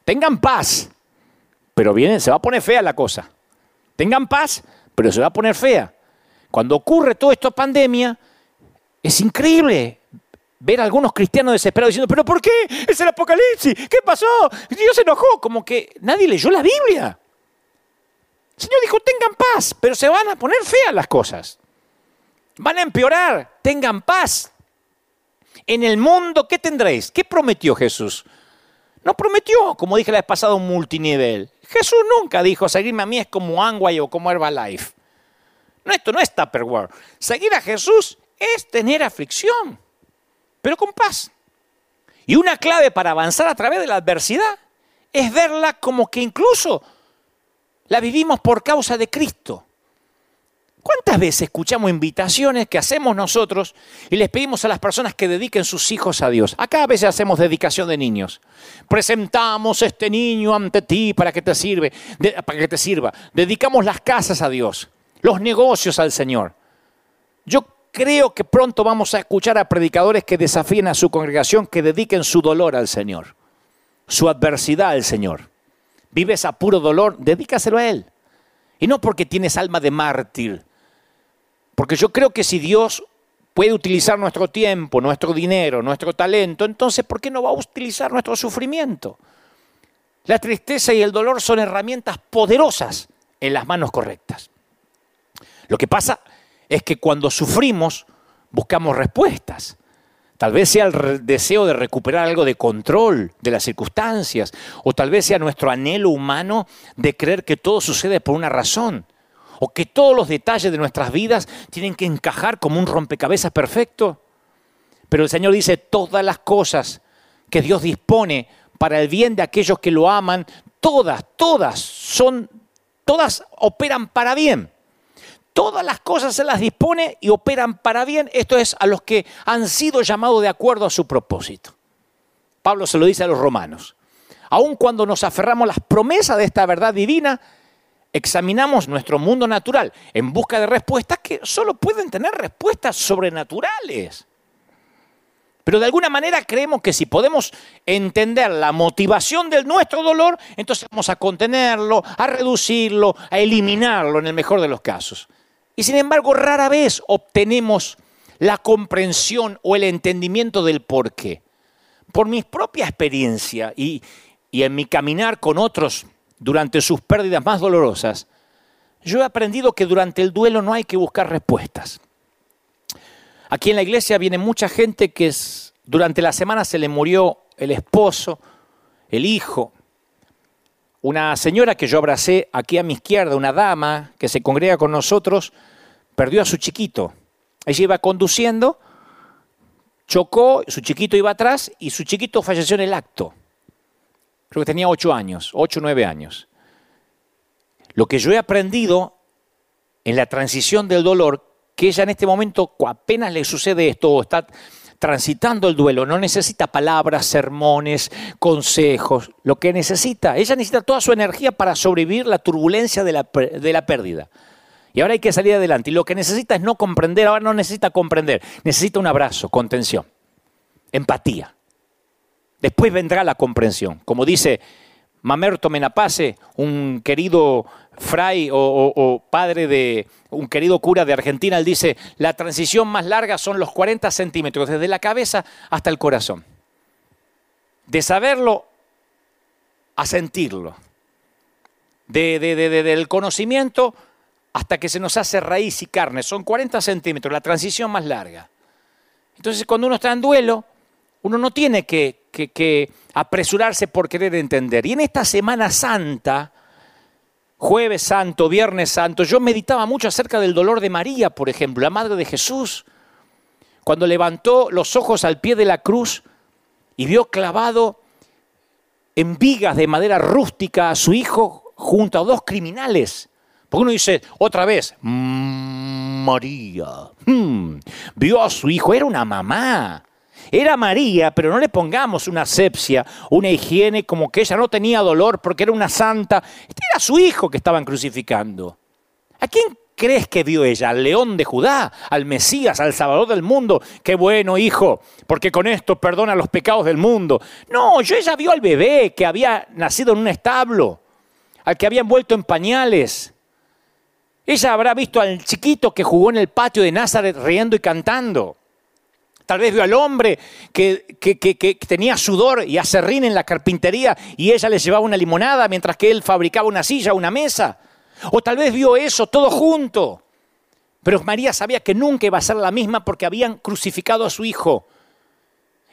Tengan paz, pero viene, se va a poner fea la cosa. Tengan paz, pero se va a poner fea. Cuando ocurre toda esta pandemia, es increíble ver a algunos cristianos desesperados diciendo, pero ¿por qué? Es el apocalipsis, ¿qué pasó? Dios se enojó, como que nadie leyó la Biblia. El Señor dijo, tengan paz, pero se van a poner feas las cosas. Van a empeorar, tengan paz. En el mundo, ¿qué tendréis? ¿Qué prometió Jesús? No prometió, como dije la vez pasada, un multinivel. Jesús nunca dijo, seguirme a mí es como Angway o como Herbalife. No, esto no es Tupperware. Seguir a Jesús es tener aflicción, pero con paz. Y una clave para avanzar a través de la adversidad es verla como que incluso la vivimos por causa de Cristo. ¿Cuántas veces escuchamos invitaciones que hacemos nosotros y les pedimos a las personas que dediquen sus hijos a Dios? Acá a veces hacemos dedicación de niños. Presentamos este niño ante ti para que te sirve, para que te sirva. Dedicamos las casas a Dios los negocios al Señor. Yo creo que pronto vamos a escuchar a predicadores que desafíen a su congregación que dediquen su dolor al Señor, su adversidad al Señor. Vives a puro dolor, dedícaselo a Él. Y no porque tienes alma de mártir, porque yo creo que si Dios puede utilizar nuestro tiempo, nuestro dinero, nuestro talento, entonces ¿por qué no va a utilizar nuestro sufrimiento? La tristeza y el dolor son herramientas poderosas en las manos correctas. Lo que pasa es que cuando sufrimos buscamos respuestas. Tal vez sea el deseo de recuperar algo de control de las circunstancias, o tal vez sea nuestro anhelo humano de creer que todo sucede por una razón, o que todos los detalles de nuestras vidas tienen que encajar como un rompecabezas perfecto. Pero el Señor dice, todas las cosas que Dios dispone para el bien de aquellos que lo aman, todas, todas son, todas operan para bien todas las cosas se las dispone y operan para bien, esto es a los que han sido llamados de acuerdo a su propósito. Pablo se lo dice a los romanos. Aun cuando nos aferramos a las promesas de esta verdad divina, examinamos nuestro mundo natural en busca de respuestas que solo pueden tener respuestas sobrenaturales. Pero de alguna manera creemos que si podemos entender la motivación de nuestro dolor, entonces vamos a contenerlo, a reducirlo, a eliminarlo en el mejor de los casos. Y sin embargo, rara vez obtenemos la comprensión o el entendimiento del por qué. Por mi propia experiencia y, en mi caminar con otros durante sus pérdidas más dolorosas, yo he aprendido que durante el duelo no hay que buscar respuestas. Aquí en la iglesia viene mucha gente que durante la semana se le murió el esposo, el hijo, una señora que yo abracé aquí a mi izquierda, una dama que se congrega con nosotros, perdió a su chiquito. Ella iba conduciendo, chocó, su chiquito iba atrás y su chiquito falleció en el acto. Creo que tenía ocho años, ocho nueve años. Lo que yo he aprendido en la transición del dolor, que ella en este momento apenas le sucede esto o está transitando el duelo no necesita palabras, sermones, consejos. Lo que necesita, ella necesita toda su energía para sobrevivir la turbulencia de la, de la pérdida. Y ahora hay que salir adelante. Y lo que necesita es no comprender, ahora no necesita comprender, necesita un abrazo, contención, empatía. Después vendrá la comprensión. Como dice Mamerto Menapace, un querido fray o, padre de un querido cura de Argentina, él dice, la transición más larga son los 40 centímetros, desde la cabeza hasta el corazón. De saberlo a sentirlo. De, del conocimiento hasta que se nos hace raíz y carne. Son 40 centímetros, la transición más larga. Entonces, cuando uno está en duelo, uno no tiene que que, apresurarse por querer entender. Y en esta Semana Santa, jueves santo, viernes santo, yo meditaba mucho acerca del dolor de María, por ejemplo, la madre de Jesús, cuando levantó los ojos al pie de la cruz y vio clavado en vigas de madera rústica a su hijo junto a dos criminales. Porque uno dice, otra vez, mm, María, hmm, vio a su hijo, era una mamá. Era María, pero no le pongamos una asepsia, una higiene como que ella no tenía dolor porque era una santa. Este era su hijo que estaban crucificando. ¿A quién crees que vio ella? ¿Al león de Judá? ¿Al Mesías? ¿Al Salvador del mundo? Qué bueno, hijo, porque con esto perdona los pecados del mundo. No, yo ella vio al bebé que había nacido en un establo, al que había envuelto en pañales. Ella habrá visto al chiquito que jugó en el patio de Nazaret riendo y cantando. Tal vez vio al hombre que, tenía sudor y acerrín en la carpintería y ella le llevaba una limonada mientras que él fabricaba una silla, una mesa. O tal vez vio eso todo junto. Pero María sabía que nunca iba a ser la misma porque habían crucificado a su hijo.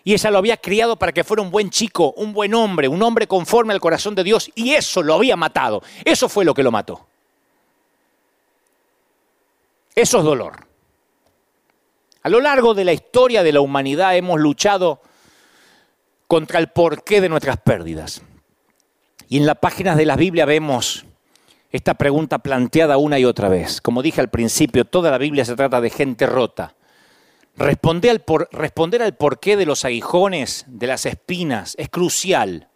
Y ella lo había criado para que fuera un buen chico, un buen hombre, un hombre conforme al corazón de Dios. Y eso lo había matado. Eso fue lo que lo mató. Eso es dolor. A lo largo de la historia de la humanidad hemos luchado contra el porqué de nuestras pérdidas. Y en las páginas de la Biblia vemos esta pregunta planteada una y otra vez. Como dije al principio, toda la Biblia se trata de gente rota. Responder al, responder al porqué de los aguijones, de las espinas, es crucial.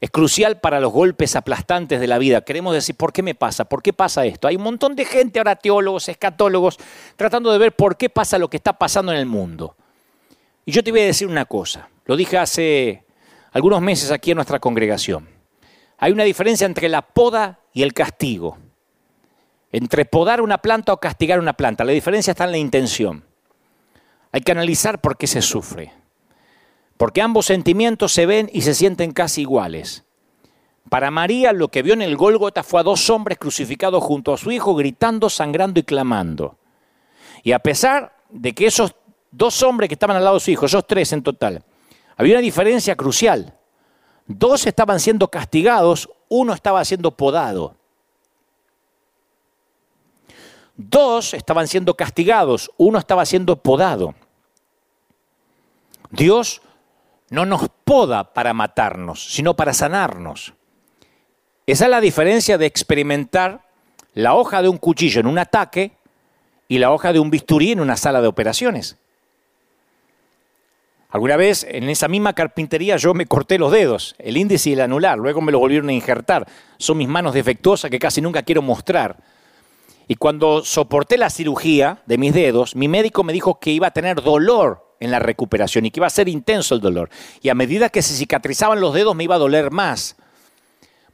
Es crucial para los golpes aplastantes de la vida. Queremos decir, ¿por qué me pasa? ¿Por qué pasa esto? Hay un montón de gente, ahora teólogos, escatólogos, tratando de ver por qué pasa lo que está pasando en el mundo. Y yo te voy a decir una cosa. Lo dije hace algunos meses aquí en nuestra congregación. Hay una diferencia entre la poda y el castigo. Entre podar una planta o castigar una planta. La diferencia está en la intención. Hay que analizar por qué se sufre porque ambos sentimientos se ven y se sienten casi iguales. Para María lo que vio en el Gólgota fue a dos hombres crucificados junto a su hijo, gritando, sangrando y clamando. Y a pesar de que esos dos hombres que estaban al lado de su hijo, esos tres en total, había una diferencia crucial. Dos estaban siendo castigados, uno estaba siendo podado. Dos estaban siendo castigados, uno estaba siendo podado. Dios no nos poda para matarnos, sino para sanarnos. Esa es la diferencia de experimentar la hoja de un cuchillo en un ataque y la hoja de un bisturí en una sala de operaciones. Alguna vez en esa misma carpintería yo me corté los dedos, el índice y el anular, luego me lo volvieron a injertar. Son mis manos defectuosas que casi nunca quiero mostrar. Y cuando soporté la cirugía de mis dedos, mi médico me dijo que iba a tener dolor en la recuperación y que iba a ser intenso el dolor. Y a medida que se cicatrizaban los dedos me iba a doler más.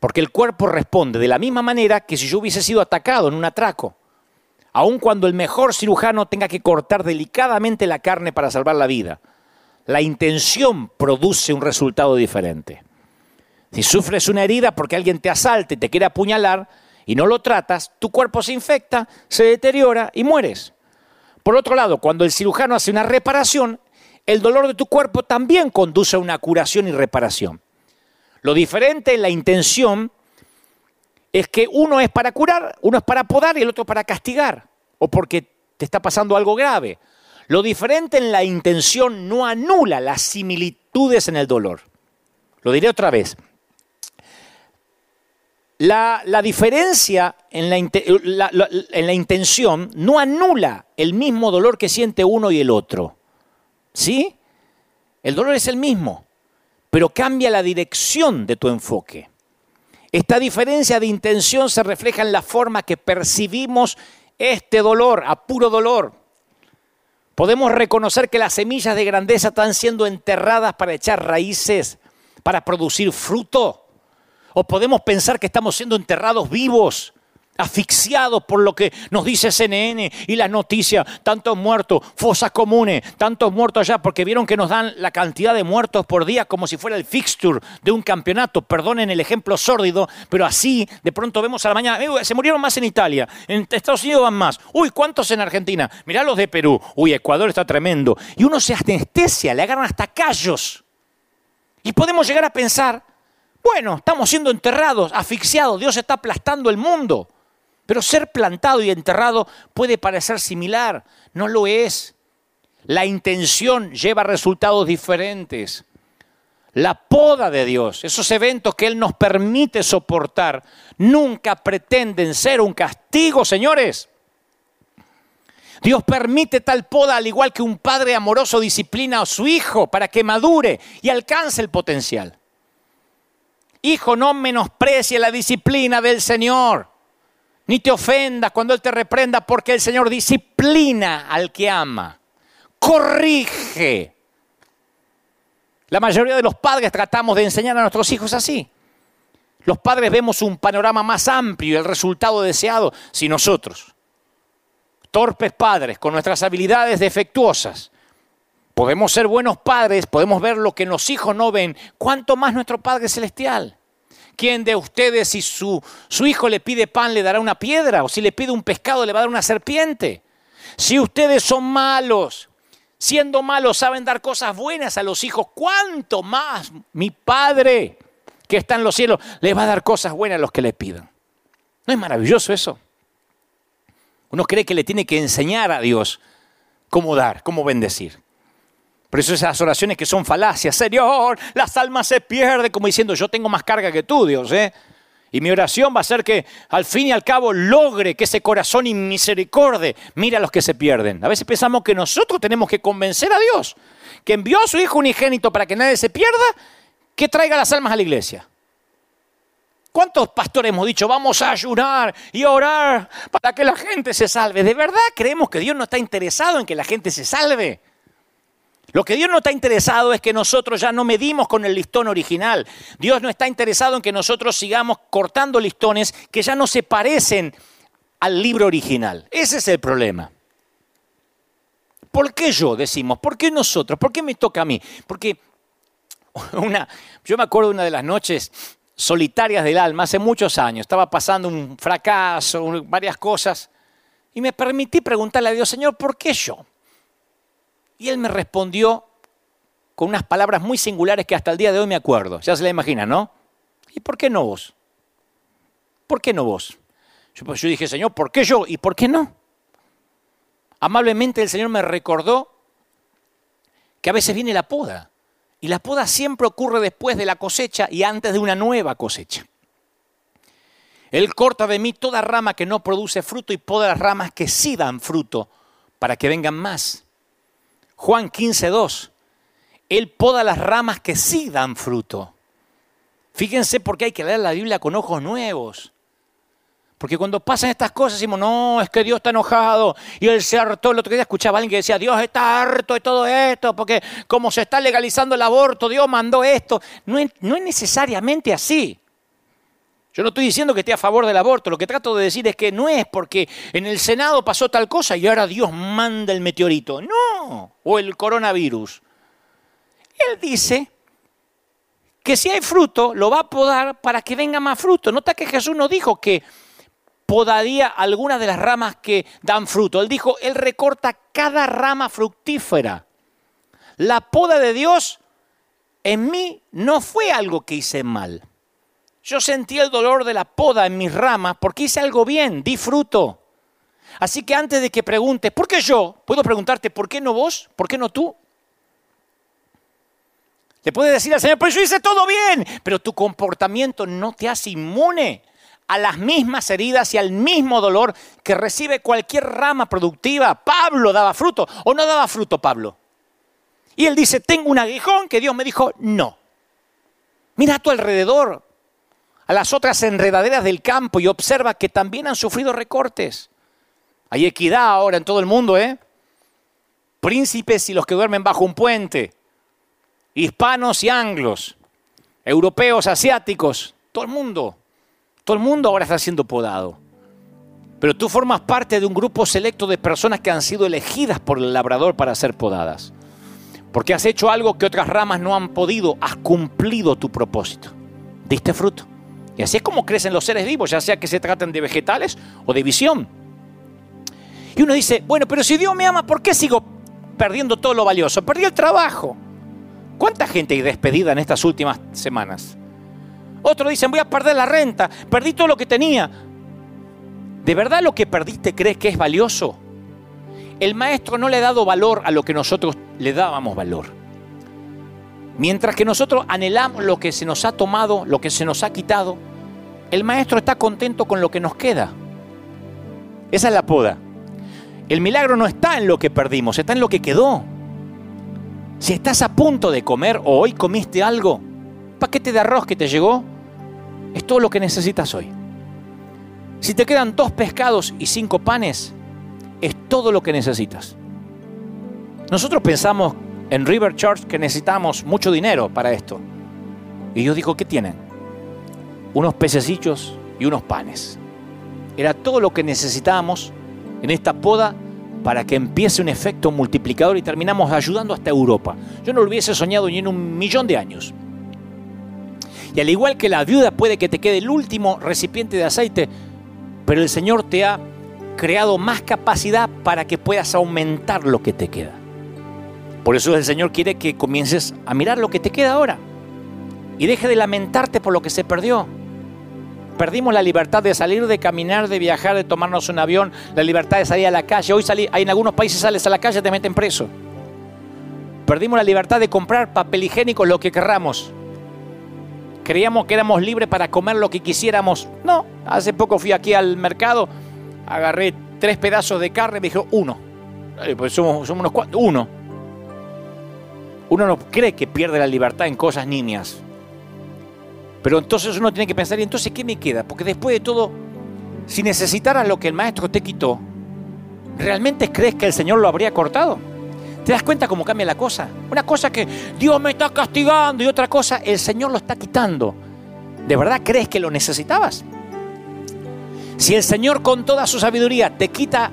Porque el cuerpo responde de la misma manera que si yo hubiese sido atacado en un atraco. Aun cuando el mejor cirujano tenga que cortar delicadamente la carne para salvar la vida. La intención produce un resultado diferente. Si sufres una herida porque alguien te asalta y te quiere apuñalar y no lo tratas, tu cuerpo se infecta, se deteriora y mueres. Por otro lado, cuando el cirujano hace una reparación, el dolor de tu cuerpo también conduce a una curación y reparación. Lo diferente en la intención es que uno es para curar, uno es para podar y el otro para castigar, o porque te está pasando algo grave. Lo diferente en la intención no anula las similitudes en el dolor. Lo diré otra vez. La, diferencia en la, en la, intención no anula el mismo dolor que siente uno y el otro. ¿Sí? El dolor es el mismo, pero cambia la dirección de tu enfoque. Esta diferencia de intención se refleja en la forma que percibimos este dolor, a puro dolor. Podemos reconocer que las semillas de grandeza están siendo enterradas para echar raíces, para producir fruto. O podemos pensar que estamos siendo enterrados vivos asfixiados por lo que nos dice CNN y las noticias, tantos muertos, fosas comunes, tantos muertos allá, porque vieron que nos dan la cantidad de muertos por día como si fuera el fixture de un campeonato, perdonen el ejemplo sórdido, pero así de pronto vemos a la mañana, se murieron más en Italia, en Estados Unidos van más, uy, ¿cuántos en Argentina? Mirá los de Perú, uy, Ecuador está tremendo, y uno se anestesia, le agarran hasta callos, y podemos llegar a pensar, bueno, estamos siendo enterrados, asfixiados, Dios está aplastando el mundo. Pero ser plantado y enterrado puede parecer similar, no lo es. La intención lleva resultados diferentes. La poda de Dios, esos eventos que Él nos permite soportar, nunca pretenden ser un castigo, señores. Dios permite tal poda al igual que un padre amoroso disciplina a su hijo para que madure y alcance el potencial. Hijo, no menosprecie la disciplina del Señor ni te ofendas cuando Él te reprenda, porque el Señor disciplina al que ama, corrige. La mayoría de los padres tratamos de enseñar a nuestros hijos así. Los padres vemos un panorama más amplio y el resultado deseado si nosotros, torpes padres, con nuestras habilidades defectuosas, podemos ser buenos padres, podemos ver lo que los hijos no ven, cuánto más nuestro Padre Celestial. ¿Quién de ustedes si su, su hijo le pide pan le dará una piedra? ¿O si le pide un pescado le va a dar una serpiente? Si ustedes son malos, siendo malos saben dar cosas buenas a los hijos, ¿cuánto más mi Padre que está en los cielos le va a dar cosas buenas a los que le pidan? ¿No es maravilloso eso? Uno cree que le tiene que enseñar a Dios cómo dar, cómo bendecir. Por eso esas oraciones que son falacias, Señor, las almas se pierden, como diciendo, yo tengo más carga que tú, Dios, ¿eh? Y mi oración va a ser que al fin y al cabo logre que ese corazón inmisericorde mire a los que se pierden. A veces pensamos que nosotros tenemos que convencer a Dios, que envió a su Hijo unigénito para que nadie se pierda, que traiga las almas a la iglesia. ¿Cuántos pastores hemos dicho, vamos a ayunar y orar para que la gente se salve? ¿De verdad creemos que Dios no está interesado en que la gente se salve? Lo que Dios no está interesado es que nosotros ya no medimos con el listón original. Dios no está interesado en que nosotros sigamos cortando listones que ya no se parecen al libro original. Ese es el problema. ¿Por qué yo decimos? ¿Por qué nosotros? ¿Por qué me toca a mí? Porque una, yo me acuerdo una de las noches solitarias del alma hace muchos años. Estaba pasando un fracaso, varias cosas. Y me permití preguntarle a Dios, Señor, ¿por qué yo? Y él me respondió con unas palabras muy singulares que hasta el día de hoy me acuerdo. Ya se la imagina, ¿no? ¿Y por qué no vos? ¿Por qué no vos? Yo, pues yo dije, Señor, ¿por qué yo? ¿Y por qué no? Amablemente el Señor me recordó que a veces viene la poda. Y la poda siempre ocurre después de la cosecha y antes de una nueva cosecha. Él corta de mí toda rama que no produce fruto y poda las ramas que sí dan fruto para que vengan más. Juan 15, 2. Él poda las ramas que sí dan fruto. Fíjense por qué hay que leer la Biblia con ojos nuevos. Porque cuando pasan estas cosas decimos, no, es que Dios está enojado. Y él se hartó. El otro día escuchaba a alguien que decía, Dios está harto de todo esto, porque como se está legalizando el aborto, Dios mandó esto. No es, no es necesariamente así. Yo no estoy diciendo que esté a favor del aborto, lo que trato de decir es que no es porque en el Senado pasó tal cosa y ahora Dios manda el meteorito. No, o el coronavirus. Él dice que si hay fruto, lo va a podar para que venga más fruto. Nota que Jesús no dijo que podaría algunas de las ramas que dan fruto. Él dijo, Él recorta cada rama fructífera. La poda de Dios en mí no fue algo que hice mal. Yo sentí el dolor de la poda en mis ramas porque hice algo bien, di fruto. Así que antes de que preguntes, ¿por qué yo? Puedo preguntarte, ¿por qué no vos? ¿Por qué no tú? Le puedes decir al Señor, pues yo hice todo bien, pero tu comportamiento no te hace inmune a las mismas heridas y al mismo dolor que recibe cualquier rama productiva. Pablo daba fruto o no daba fruto, Pablo. Y él dice, tengo un aguijón que Dios me dijo, no. Mira a tu alrededor, a las otras enredaderas del campo y observa que también han sufrido recortes. Hay equidad ahora en todo el mundo, ¿eh? Príncipes y los que duermen bajo un puente, hispanos y anglos, europeos, asiáticos, todo el mundo. Todo el mundo ahora está siendo podado. Pero tú formas parte de un grupo selecto de personas que han sido elegidas por el labrador para ser podadas. Porque has hecho algo que otras ramas no han podido. Has cumplido tu propósito. Diste fruto. Y así es como crecen los seres vivos, ya sea que se traten de vegetales o de visión. Y uno dice, bueno, pero si Dios me ama, ¿por qué sigo perdiendo todo lo valioso? Perdí el trabajo. ¿Cuánta gente hay despedida en estas últimas semanas? Otros dicen, voy a perder la renta, perdí todo lo que tenía. ¿De verdad lo que perdiste crees que es valioso? El maestro no le ha dado valor a lo que nosotros le dábamos valor. Mientras que nosotros anhelamos lo que se nos ha tomado, lo que se nos ha quitado, el maestro está contento con lo que nos queda. Esa es la poda. El milagro no está en lo que perdimos, está en lo que quedó. Si estás a punto de comer o hoy comiste algo, paquete de arroz que te llegó, es todo lo que necesitas hoy. Si te quedan dos pescados y cinco panes, es todo lo que necesitas. Nosotros pensamos en River Church que necesitamos mucho dinero para esto. Y yo digo, ¿qué tienen? Unos pececillos y unos panes. Era todo lo que necesitábamos en esta poda para que empiece un efecto multiplicador y terminamos ayudando hasta Europa. Yo no lo hubiese soñado ni en un millón de años. Y al igual que la viuda puede que te quede el último recipiente de aceite, pero el Señor te ha creado más capacidad para que puedas aumentar lo que te queda. Por eso el Señor quiere que comiences a mirar lo que te queda ahora y deje de lamentarte por lo que se perdió. Perdimos la libertad de salir, de caminar, de viajar, de tomarnos un avión, la libertad de salir a la calle. Hoy salí, en algunos países sales a la calle te meten preso. Perdimos la libertad de comprar papel higiénico, lo que querramos. Creíamos que éramos libres para comer lo que quisiéramos. No, hace poco fui aquí al mercado, agarré tres pedazos de carne y me dijo uno. Pues somos, somos unos cuantos, uno. Uno no cree que pierde la libertad en cosas niñas. Pero entonces uno tiene que pensar, ¿y entonces qué me queda? Porque después de todo, si necesitaras lo que el maestro te quitó, ¿realmente crees que el Señor lo habría cortado? ¿Te das cuenta cómo cambia la cosa? Una cosa que Dios me está castigando y otra cosa, el Señor lo está quitando. ¿De verdad crees que lo necesitabas? Si el Señor con toda su sabiduría te quita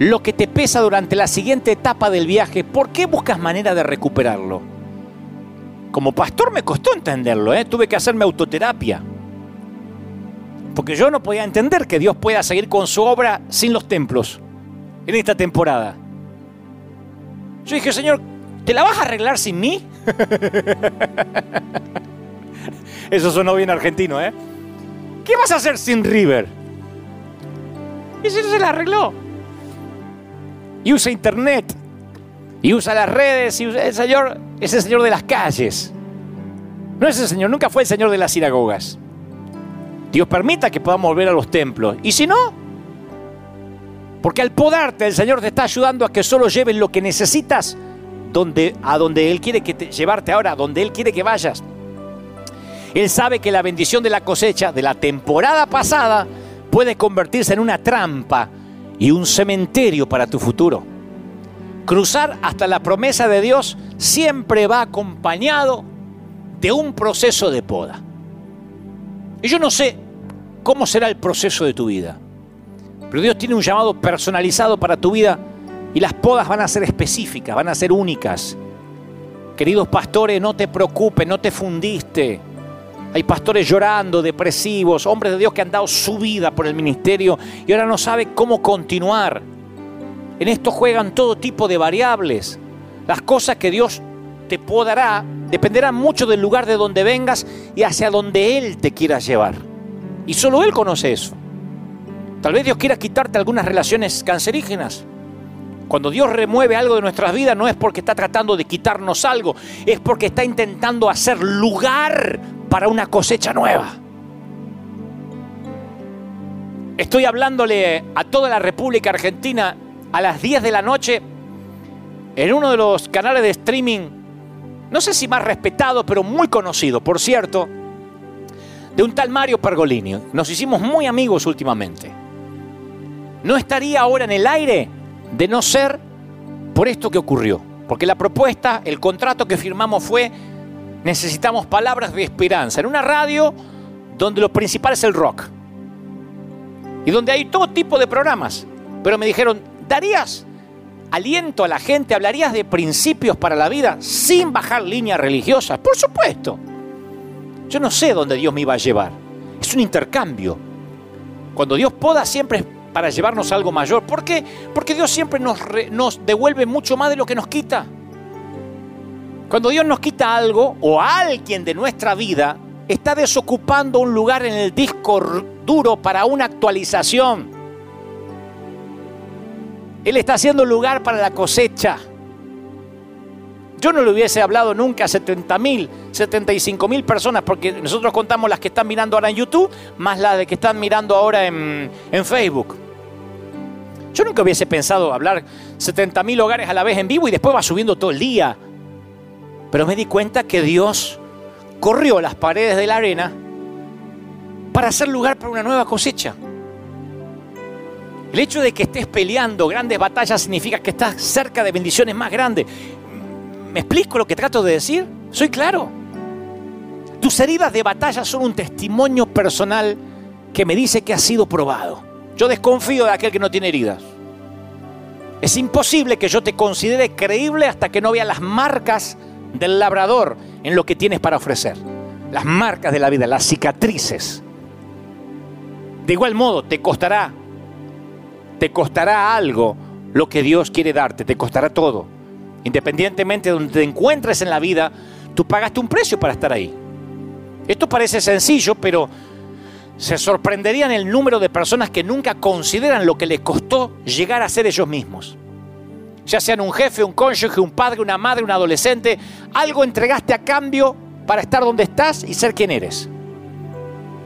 lo que te pesa durante la siguiente etapa del viaje, ¿por qué buscas manera de recuperarlo? Como pastor me costó entenderlo, ¿eh? tuve que hacerme autoterapia. Porque yo no podía entender que Dios pueda seguir con su obra sin los templos en esta temporada. Yo dije, Señor, ¿te la vas a arreglar sin mí? Eso sonó bien argentino, ¿eh? ¿Qué vas a hacer sin River? Y si no se la arregló y usa internet, y usa las redes, y usa, el Señor es el Señor de las calles. No es el Señor, nunca fue el Señor de las sinagogas. Dios permita que podamos volver a los templos. Y si no, porque al podarte el Señor te está ayudando a que solo lleves lo que necesitas donde, a donde Él quiere que te, llevarte ahora, donde Él quiere que vayas. Él sabe que la bendición de la cosecha de la temporada pasada puede convertirse en una trampa y un cementerio para tu futuro. Cruzar hasta la promesa de Dios siempre va acompañado de un proceso de poda. Y yo no sé cómo será el proceso de tu vida, pero Dios tiene un llamado personalizado para tu vida y las podas van a ser específicas, van a ser únicas. Queridos pastores, no te preocupes, no te fundiste. Hay pastores llorando, depresivos, hombres de Dios que han dado su vida por el ministerio y ahora no saben cómo continuar. En esto juegan todo tipo de variables. Las cosas que Dios te podará dependerán mucho del lugar de donde vengas y hacia donde Él te quiera llevar. Y solo Él conoce eso. Tal vez Dios quiera quitarte algunas relaciones cancerígenas. Cuando Dios remueve algo de nuestras vidas no es porque está tratando de quitarnos algo, es porque está intentando hacer lugar para una cosecha nueva. Estoy hablándole a toda la República Argentina a las 10 de la noche en uno de los canales de streaming, no sé si más respetado, pero muy conocido, por cierto, de un tal Mario Pergolini. Nos hicimos muy amigos últimamente. No estaría ahora en el aire de no ser por esto que ocurrió. Porque la propuesta, el contrato que firmamos fue, necesitamos palabras de esperanza en una radio donde lo principal es el rock. Y donde hay todo tipo de programas. Pero me dijeron, ¿darías aliento a la gente? ¿Hablarías de principios para la vida sin bajar líneas religiosas? Por supuesto. Yo no sé dónde Dios me iba a llevar. Es un intercambio. Cuando Dios poda siempre es para llevarnos algo mayor. ¿Por qué? Porque Dios siempre nos, nos devuelve mucho más de lo que nos quita. Cuando Dios nos quita algo o alguien de nuestra vida, está desocupando un lugar en el disco duro para una actualización. Él está haciendo lugar para la cosecha. Yo no le hubiese hablado nunca a 70 mil, 75 mil personas, porque nosotros contamos las que están mirando ahora en YouTube, más las de que están mirando ahora en, en Facebook. Yo nunca hubiese pensado hablar 70 mil hogares a la vez en vivo y después va subiendo todo el día. Pero me di cuenta que Dios corrió las paredes de la arena para hacer lugar para una nueva cosecha. El hecho de que estés peleando grandes batallas significa que estás cerca de bendiciones más grandes. ¿Me explico lo que trato de decir? Soy claro. Tus heridas de batalla son un testimonio personal que me dice que has sido probado. Yo desconfío de aquel que no tiene heridas. Es imposible que yo te considere creíble hasta que no vea las marcas del labrador en lo que tienes para ofrecer. Las marcas de la vida, las cicatrices. De igual modo, te costará, te costará algo lo que Dios quiere darte, te costará todo. Independientemente de donde te encuentres en la vida, tú pagaste un precio para estar ahí. Esto parece sencillo, pero se sorprenderían el número de personas que nunca consideran lo que les costó llegar a ser ellos mismos ya sean un jefe, un cónyuge, un padre, una madre, un adolescente, algo entregaste a cambio para estar donde estás y ser quien eres.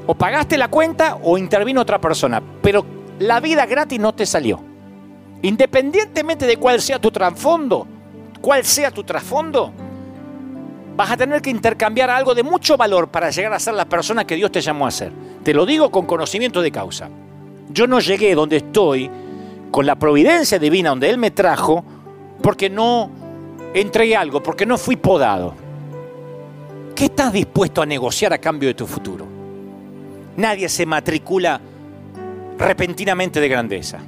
O pagaste la cuenta o intervino otra persona, pero la vida gratis no te salió. Independientemente de cuál sea tu trasfondo, cuál sea tu trasfondo, vas a tener que intercambiar algo de mucho valor para llegar a ser la persona que Dios te llamó a ser. Te lo digo con conocimiento de causa. Yo no llegué donde estoy con la providencia divina donde Él me trajo porque no entregué algo, porque no fui podado. ¿Qué estás dispuesto a negociar a cambio de tu futuro? Nadie se matricula repentinamente de grandeza.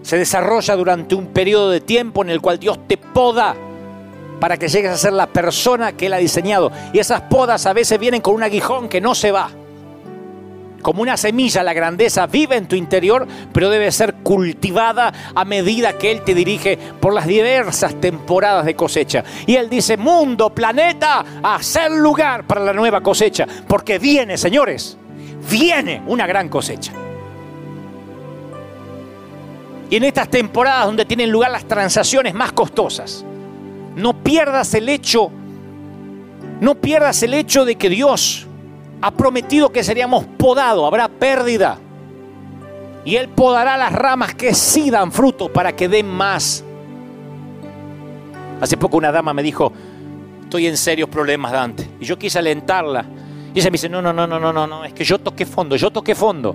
Se desarrolla durante un periodo de tiempo en el cual Dios te poda para que llegues a ser la persona que Él ha diseñado. Y esas podas a veces vienen con un aguijón que no se va. Como una semilla, la grandeza vive en tu interior, pero debe ser cultivada a medida que Él te dirige por las diversas temporadas de cosecha. Y Él dice, mundo, planeta, hacer lugar para la nueva cosecha, porque viene, señores, viene una gran cosecha. Y en estas temporadas donde tienen lugar las transacciones más costosas, no pierdas el hecho, no pierdas el hecho de que Dios ha prometido que seríamos podados, habrá pérdida. Y Él podará las ramas que sí dan fruto para que den más. Hace poco una dama me dijo, estoy en serios problemas, Dante. Y yo quise alentarla. Y ella me dice, no, no, no, no, no, no, no, es que yo toqué fondo, yo toqué fondo.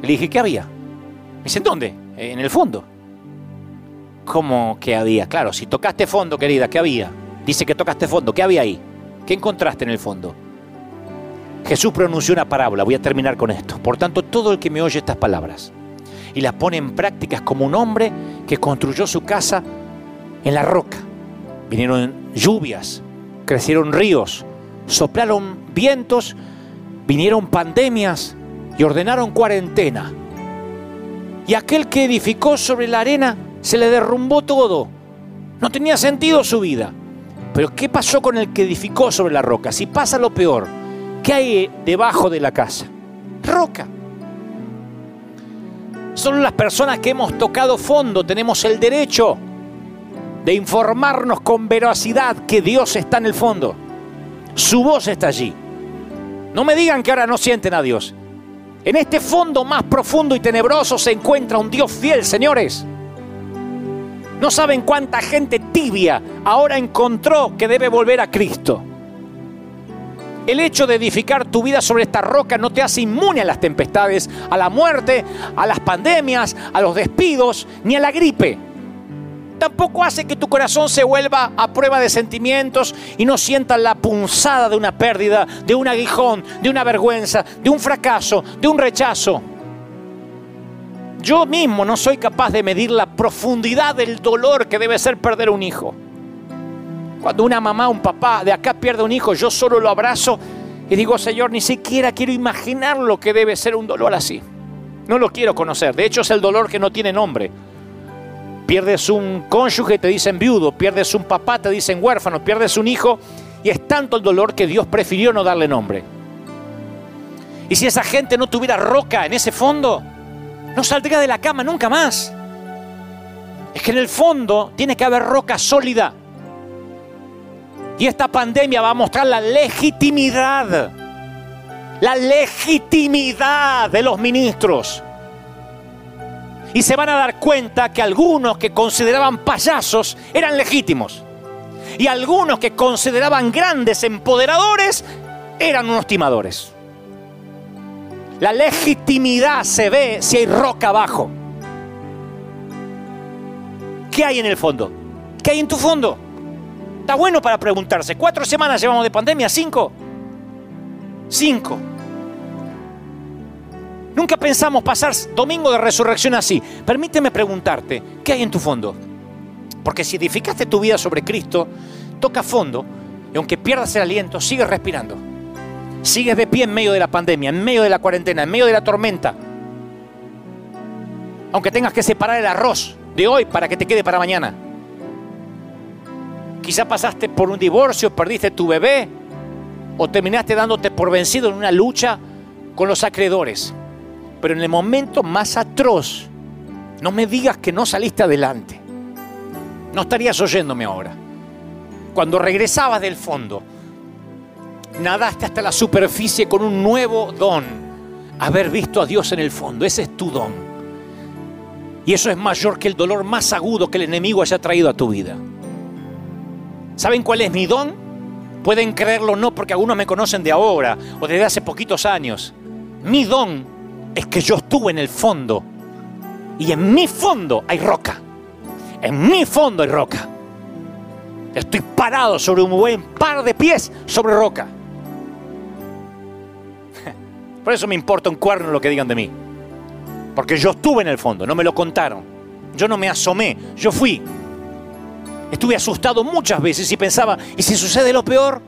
Le dije, ¿qué había? Me dice, ¿dónde? En el fondo. ¿Cómo que había? Claro, si tocaste fondo, querida, ¿qué había? Dice que tocaste fondo, ¿qué había ahí? ¿Qué encontraste en el fondo? Jesús pronunció una parábola, voy a terminar con esto. Por tanto, todo el que me oye estas palabras y las pone en prácticas como un hombre que construyó su casa en la roca. Vinieron lluvias, crecieron ríos, soplaron vientos, vinieron pandemias y ordenaron cuarentena. Y aquel que edificó sobre la arena se le derrumbó todo. No tenía sentido su vida. Pero ¿qué pasó con el que edificó sobre la roca? Si pasa lo peor, ¿Qué hay debajo de la casa? Roca. Solo las personas que hemos tocado fondo tenemos el derecho de informarnos con veracidad que Dios está en el fondo. Su voz está allí. No me digan que ahora no sienten a Dios. En este fondo más profundo y tenebroso se encuentra un Dios fiel, señores. No saben cuánta gente tibia ahora encontró que debe volver a Cristo. El hecho de edificar tu vida sobre esta roca no te hace inmune a las tempestades, a la muerte, a las pandemias, a los despidos, ni a la gripe. Tampoco hace que tu corazón se vuelva a prueba de sentimientos y no sientas la punzada de una pérdida, de un aguijón, de una vergüenza, de un fracaso, de un rechazo. Yo mismo no soy capaz de medir la profundidad del dolor que debe ser perder un hijo. Cuando una mamá, un papá de acá pierde un hijo, yo solo lo abrazo y digo, Señor, ni siquiera quiero imaginar lo que debe ser un dolor así. No lo quiero conocer. De hecho, es el dolor que no tiene nombre. Pierdes un cónyuge, te dicen viudo. Pierdes un papá, te dicen huérfano. Pierdes un hijo. Y es tanto el dolor que Dios prefirió no darle nombre. Y si esa gente no tuviera roca en ese fondo, no saldría de la cama nunca más. Es que en el fondo tiene que haber roca sólida. Y esta pandemia va a mostrar la legitimidad, la legitimidad de los ministros. Y se van a dar cuenta que algunos que consideraban payasos eran legítimos. Y algunos que consideraban grandes empoderadores eran unos timadores. La legitimidad se ve si hay roca abajo. ¿Qué hay en el fondo? ¿Qué hay en tu fondo? Está bueno para preguntarse. ¿Cuatro semanas llevamos de pandemia? ¿Cinco? Cinco. Nunca pensamos pasar domingo de resurrección así. Permíteme preguntarte, ¿qué hay en tu fondo? Porque si edificaste tu vida sobre Cristo, toca fondo y aunque pierdas el aliento, sigues respirando. Sigues de pie en medio de la pandemia, en medio de la cuarentena, en medio de la tormenta. Aunque tengas que separar el arroz de hoy para que te quede para mañana. Quizá pasaste por un divorcio, perdiste tu bebé o terminaste dándote por vencido en una lucha con los acreedores. Pero en el momento más atroz, no me digas que no saliste adelante. No estarías oyéndome ahora. Cuando regresabas del fondo, nadaste hasta la superficie con un nuevo don. Haber visto a Dios en el fondo, ese es tu don. Y eso es mayor que el dolor más agudo que el enemigo haya traído a tu vida. ¿Saben cuál es mi don? Pueden creerlo o no porque algunos me conocen de ahora o desde hace poquitos años. Mi don es que yo estuve en el fondo y en mi fondo hay roca. En mi fondo hay roca. Estoy parado sobre un buen par de pies sobre roca. Por eso me importa un cuerno lo que digan de mí. Porque yo estuve en el fondo, no me lo contaron. Yo no me asomé, yo fui. Estuve asustado muchas veces y pensaba, ¿y si sucede lo peor?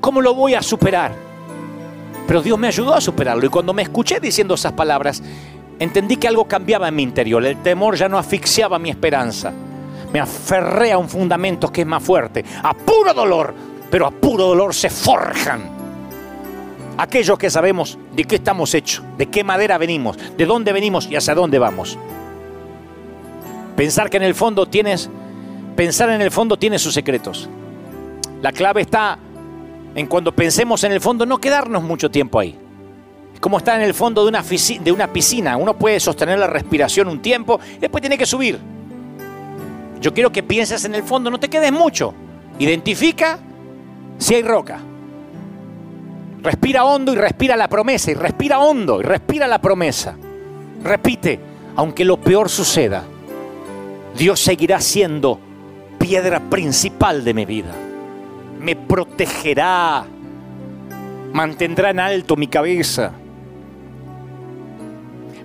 ¿Cómo lo voy a superar? Pero Dios me ayudó a superarlo y cuando me escuché diciendo esas palabras, entendí que algo cambiaba en mi interior. El temor ya no asfixiaba mi esperanza. Me aferré a un fundamento que es más fuerte, a puro dolor, pero a puro dolor se forjan aquellos que sabemos de qué estamos hechos, de qué madera venimos, de dónde venimos y hacia dónde vamos. Pensar que en el fondo tienes pensar en el fondo tiene sus secretos. La clave está en cuando pensemos en el fondo no quedarnos mucho tiempo ahí. Es como estar en el fondo de una, piscina. Uno puede sostener la respiración un tiempo y después tiene que subir. Yo quiero que pienses en el fondo, no te quedes mucho. Identifica si hay roca. Respira hondo y respira la promesa. Y respira hondo y respira la promesa. Repite, aunque lo peor suceda, Dios seguirá siendo piedra principal de mi vida. Me protegerá, mantendrá en alto mi cabeza,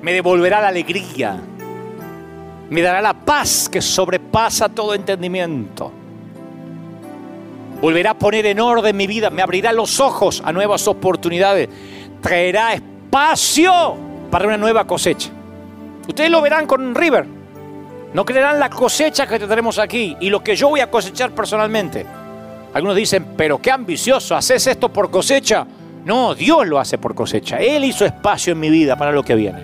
me devolverá la alegría, me dará la paz que sobrepasa todo entendimiento. Volverá a poner en orden mi vida, me abrirá los ojos a nuevas oportunidades, traerá espacio para una nueva cosecha. Ustedes lo verán con River. No creerán la cosecha que tendremos aquí y lo que yo voy a cosechar personalmente. Algunos dicen, pero qué ambicioso, ¿haces esto por cosecha? No, Dios lo hace por cosecha. Él hizo espacio en mi vida para lo que viene.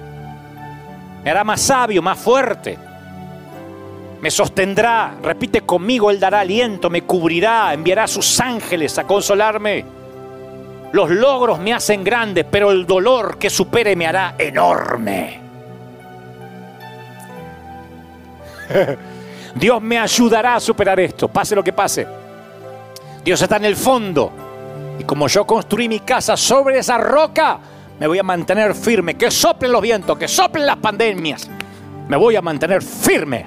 Me hará más sabio, más fuerte. Me sostendrá, repite conmigo, Él dará aliento, me cubrirá, enviará a sus ángeles a consolarme. Los logros me hacen grande, pero el dolor que supere me hará enorme. Dios me ayudará a superar esto, pase lo que pase. Dios está en el fondo. Y como yo construí mi casa sobre esa roca, me voy a mantener firme. Que soplen los vientos, que soplen las pandemias. Me voy a mantener firme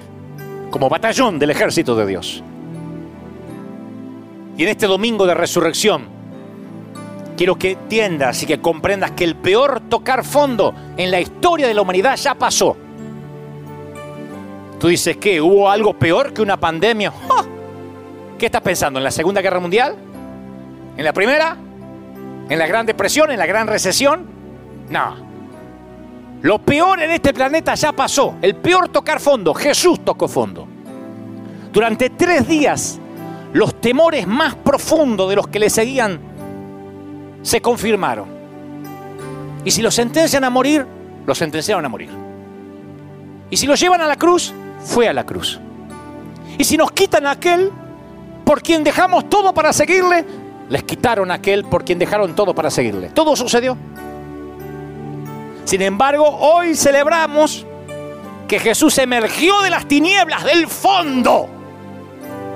como batallón del ejército de Dios. Y en este domingo de resurrección, quiero que entiendas y que comprendas que el peor tocar fondo en la historia de la humanidad ya pasó. Tú dices, ¿qué? ¿Hubo algo peor que una pandemia? ¿Qué estás pensando? ¿En la Segunda Guerra Mundial? ¿En la Primera? ¿En la Gran Depresión? ¿En la Gran Recesión? No. Lo peor en este planeta ya pasó. El peor tocar fondo. Jesús tocó fondo. Durante tres días, los temores más profundos de los que le seguían se confirmaron. Y si lo sentencian a morir, lo sentenciaron a morir. Y si lo llevan a la cruz, fue a la cruz. Y si nos quitan aquel por quien dejamos todo para seguirle, les quitaron aquel por quien dejaron todo para seguirle. Todo sucedió. Sin embargo, hoy celebramos que Jesús emergió de las tinieblas, del fondo,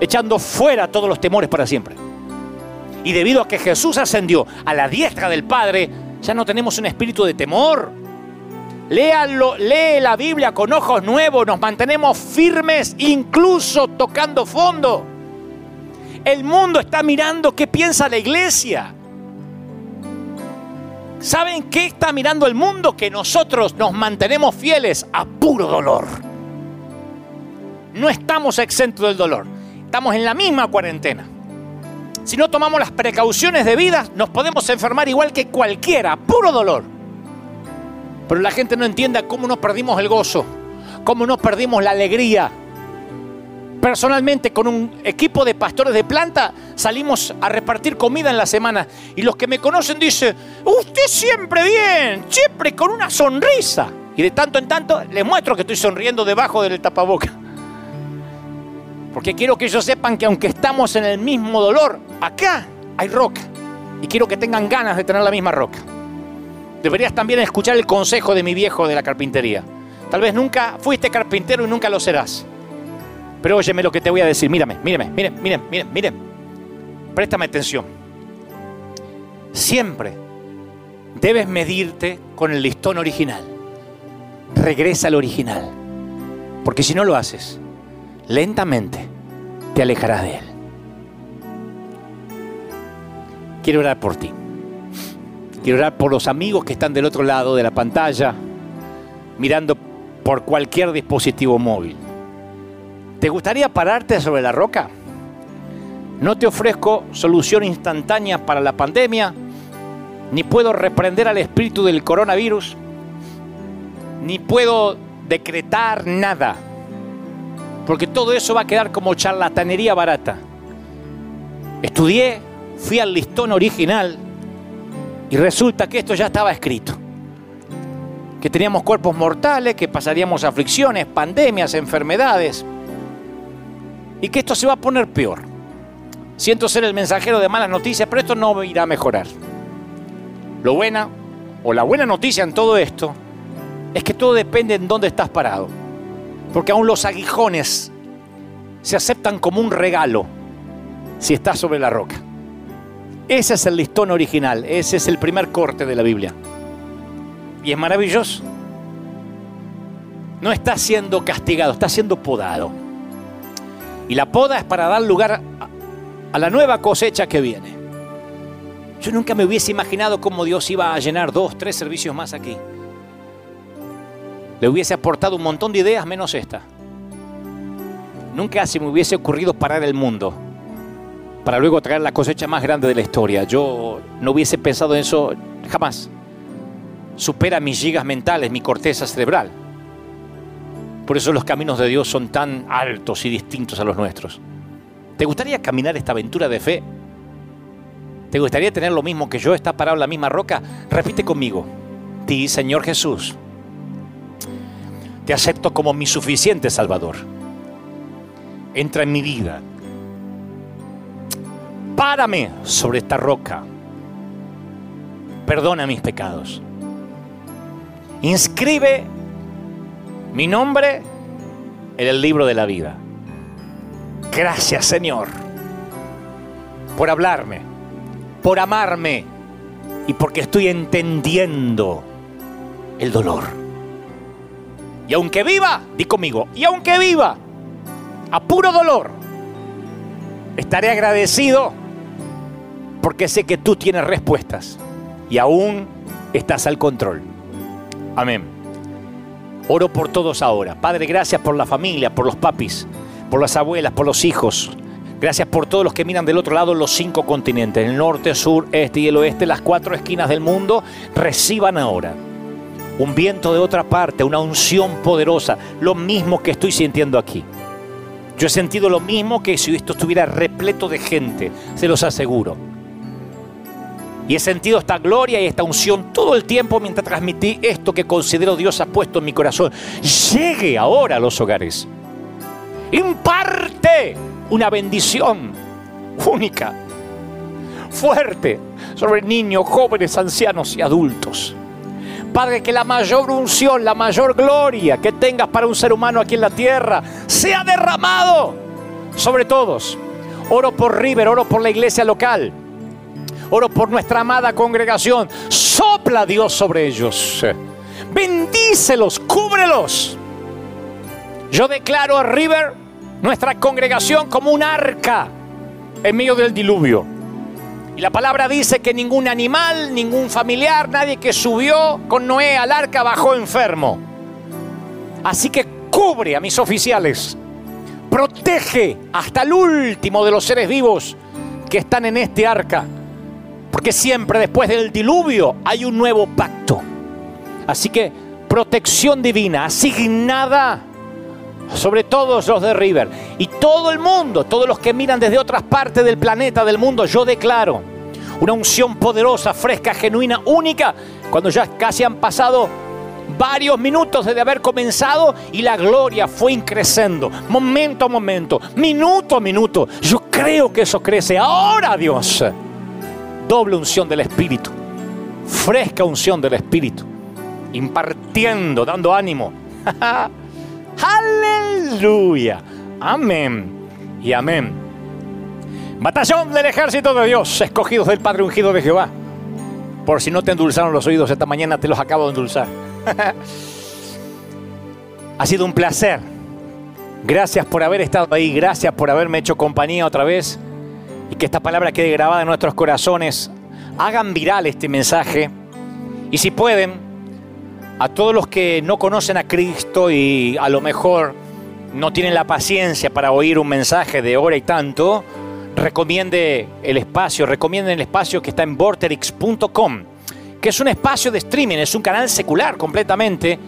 echando fuera todos los temores para siempre. Y debido a que Jesús ascendió a la diestra del Padre, ya no tenemos un espíritu de temor, Léalo, lee la Biblia con ojos nuevos, nos mantenemos firmes, incluso tocando fondo. El mundo está mirando qué piensa la iglesia. ¿Saben qué está mirando el mundo? Que nosotros nos mantenemos fieles a puro dolor. No estamos exentos del dolor. Estamos en la misma cuarentena. Si no tomamos las precauciones debidas, nos podemos enfermar igual que cualquiera, puro dolor. Pero la gente no entiende cómo nos perdimos el gozo, cómo nos perdimos la alegría. Personalmente, con un equipo de pastores de planta, salimos a repartir comida en la semana. Y los que me conocen dicen, usted siempre bien, siempre con una sonrisa. Y de tanto en tanto les muestro que estoy sonriendo debajo del tapaboca. Porque quiero que ellos sepan que aunque estamos en el mismo dolor, acá hay roca. Y quiero que tengan ganas de tener la misma roca deberías también escuchar el consejo de mi viejo de la carpintería. Tal vez nunca fuiste carpintero y nunca lo serás. Pero óyeme lo que te voy a decir. Mírame, mírame, miren, miren, miren, miren. Préstame atención. Siempre debes medirte con el listón original. Regresa al original. Porque si no lo haces, lentamente te alejarás de él. Quiero orar por ti. Quiero orar por los amigos que están del otro lado de la pantalla, mirando por cualquier dispositivo móvil. ¿Te gustaría pararte sobre la roca? No te ofrezco solución instantánea para la pandemia, ni puedo reprender al espíritu del coronavirus, ni puedo decretar nada, porque todo eso va a quedar como charlatanería barata. Estudié, fui al listón original y resulta que esto ya estaba escrito. Que teníamos cuerpos mortales, que pasaríamos aflicciones, pandemias, enfermedades. Y que esto se va a poner peor. Siento ser el mensajero de malas noticias, pero esto no irá a mejorar. Lo buena, o la buena noticia en todo esto, es que todo depende en dónde estás parado. Porque aún los aguijones se aceptan como un regalo si estás sobre la roca. Ese es el listón original, ese es el primer corte de la Biblia. Y es maravilloso. No está siendo castigado, está siendo podado. Y la poda es para dar lugar a la nueva cosecha que viene. Yo nunca me hubiese imaginado cómo Dios iba a llenar dos, tres servicios más aquí. Le hubiese aportado un montón de ideas menos esta. Nunca se me hubiese ocurrido parar el mundo para luego traer la cosecha más grande de la historia. Yo no hubiese pensado en eso jamás. Supera mis gigas mentales, mi corteza cerebral. Por eso los caminos de Dios son tan altos y distintos a los nuestros. ¿Te gustaría caminar esta aventura de fe? ¿Te gustaría tener lo mismo que yo, estar parado en la misma roca? Repite conmigo. Ti, Señor Jesús, te acepto como mi suficiente Salvador. Entra en mi vida párame sobre esta roca. Perdona mis pecados. Inscribe mi nombre en el libro de la vida. Gracias Señor por hablarme, por amarme y porque estoy entendiendo el dolor. Y aunque viva, di conmigo, y aunque viva a puro dolor, estaré agradecido porque sé que tú tienes respuestas y aún estás al control. Amén. Oro por todos ahora. Padre, gracias por la familia, por los papis, por las abuelas, por los hijos. Gracias por todos los que miran del otro lado los cinco continentes, el norte, sur, este y el oeste, las cuatro esquinas del mundo. Reciban ahora un viento de otra parte, una unción poderosa, lo mismo que estoy sintiendo aquí. Yo he sentido lo mismo que si esto estuviera repleto de gente, se los aseguro. Y he sentido esta gloria y esta unción todo el tiempo mientras transmití esto que considero Dios ha puesto en mi corazón. Llegue ahora a los hogares. Imparte una bendición única, fuerte, sobre niños, jóvenes, ancianos y adultos. Padre, que la mayor unción, la mayor gloria que tengas para un ser humano aquí en la tierra sea derramado sobre todos. Oro por River, oro por la iglesia local Oro por nuestra amada congregación. Sopla Dios sobre ellos. Bendícelos, cúbrelos. Yo declaro a River, nuestra congregación, como un arca en medio del diluvio. Y la palabra dice que ningún animal, ningún familiar, nadie que subió con Noé al arca bajó enfermo. Así que cubre a mis oficiales. Protege hasta el último de los seres vivos que están en este arca porque siempre después del diluvio hay un nuevo pacto. Así que protección divina asignada sobre todos los de River. Y todo el mundo, todos los que miran desde otras partes del planeta, del mundo, yo declaro una unción poderosa, fresca, genuina, única, cuando ya casi han pasado varios minutos desde haber comenzado y la gloria fue increciendo, momento a momento, minuto a minuto. Yo creo que eso crece ahora, Dios doble unción del Espíritu, fresca unción del Espíritu, impartiendo, dando ánimo. Aleluya. Amén y amén. Batallón del ejército de Dios, escogidos del Padre ungido de Jehová. Por si no te endulzaron los oídos esta mañana, te los acabo de endulzar. ha sido un placer. Gracias por haber estado ahí, gracias por haberme hecho compañía otra vez y que esta palabra quede grabada en nuestros corazones. Hagan viral este mensaje y si pueden, a todos los que no conocen a Cristo y a lo mejor no tienen la paciencia para oír un mensaje de hora y tanto, recomiende el espacio, recomienden el espacio que está en vorterix.com, que es un espacio de streaming, es un canal secular completamente,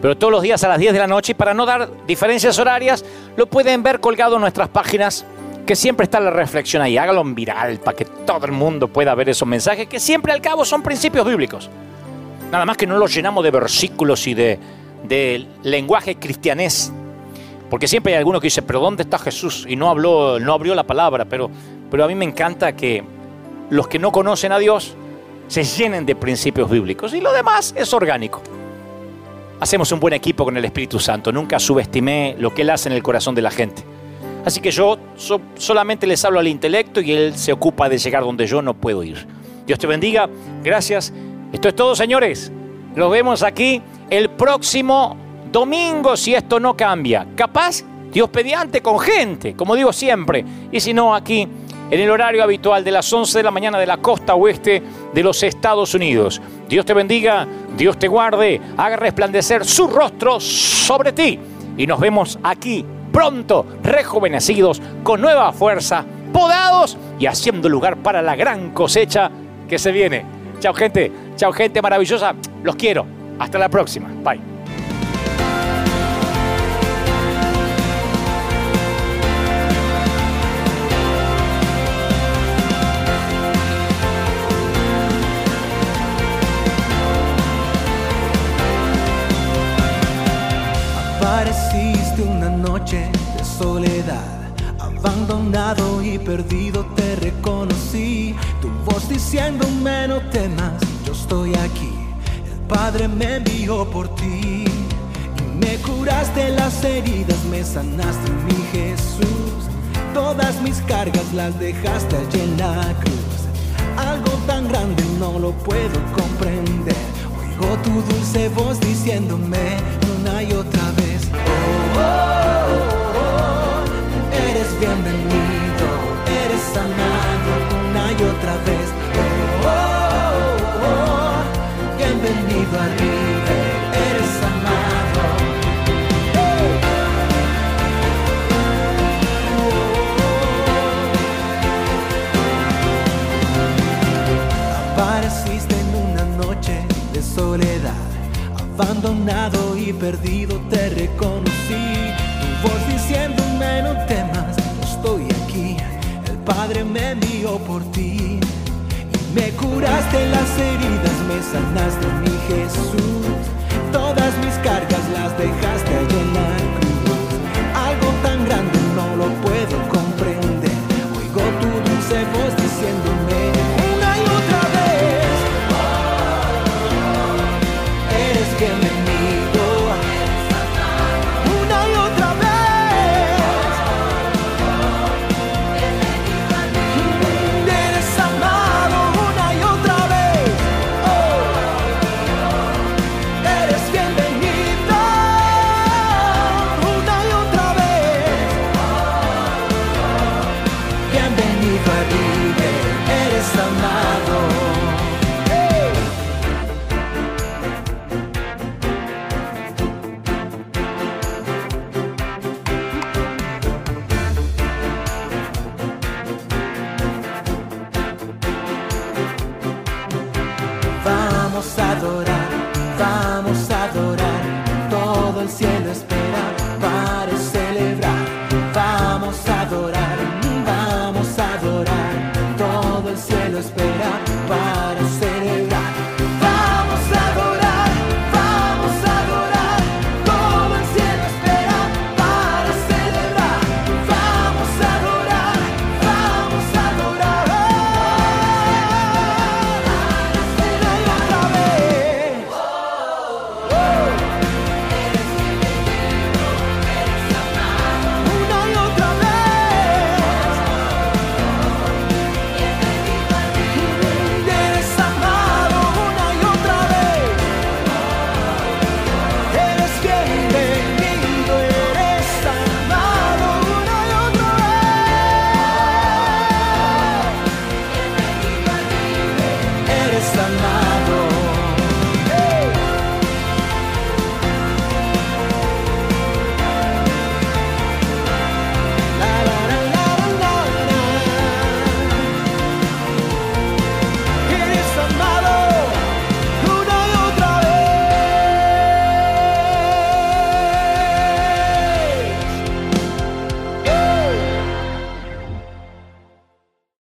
pero todos los días a las 10 de la noche y para no dar diferencias horarias, lo pueden ver colgado en nuestras páginas que siempre está la reflexión ahí, hágalo en viral para que todo el mundo pueda ver esos mensajes que siempre al cabo son principios bíblicos. Nada más que no los llenamos de versículos y de, lenguaje cristianés. Porque siempre hay alguno que dice, pero ¿dónde está Jesús? Y no habló, no abrió la palabra, pero, pero a mí me encanta que los que no conocen a Dios se llenen de principios bíblicos y lo demás es orgánico. Hacemos un buen equipo con el Espíritu Santo, nunca subestimé lo que Él hace en el corazón de la gente. Así que yo solamente les hablo al intelecto y él se ocupa de llegar donde yo no puedo ir. Dios te bendiga. Gracias. Esto es todo, señores. Nos vemos aquí el próximo domingo si esto no cambia. Capaz, Dios pediante con gente, como digo siempre. Y si no, aquí en el horario habitual de las 11 de la mañana de la costa oeste de los Estados Unidos. Dios te bendiga, Dios te guarde, haga resplandecer su rostro sobre ti. Y nos vemos aquí pronto rejuvenecidos, con nueva fuerza, podados y haciendo lugar para la gran cosecha que se viene. Chao gente, chao gente maravillosa, los quiero. Hasta la próxima. Bye.
Perdido te reconocí. Tu voz diciéndome no temas, yo estoy aquí. El Padre me envió por ti. Y me curaste las heridas, me sanaste mi Jesús. Todas mis cargas las dejaste allí en la cruz. Algo tan grande no lo puedo comprender. Oigo tu dulce voz diciéndome una y otra vez. Oh, oh, oh, eres bienvenido, eres amado una y otra vez. Oh, oh, oh, bienvenido a River, eres amado. Apareciste en una noche de soledad, abandonado y perdido te reconocí. Tu voz diciéndome no temas, Y me curaste las heridas, me sanaste mi Jesús. Todas mis cargas las dejaste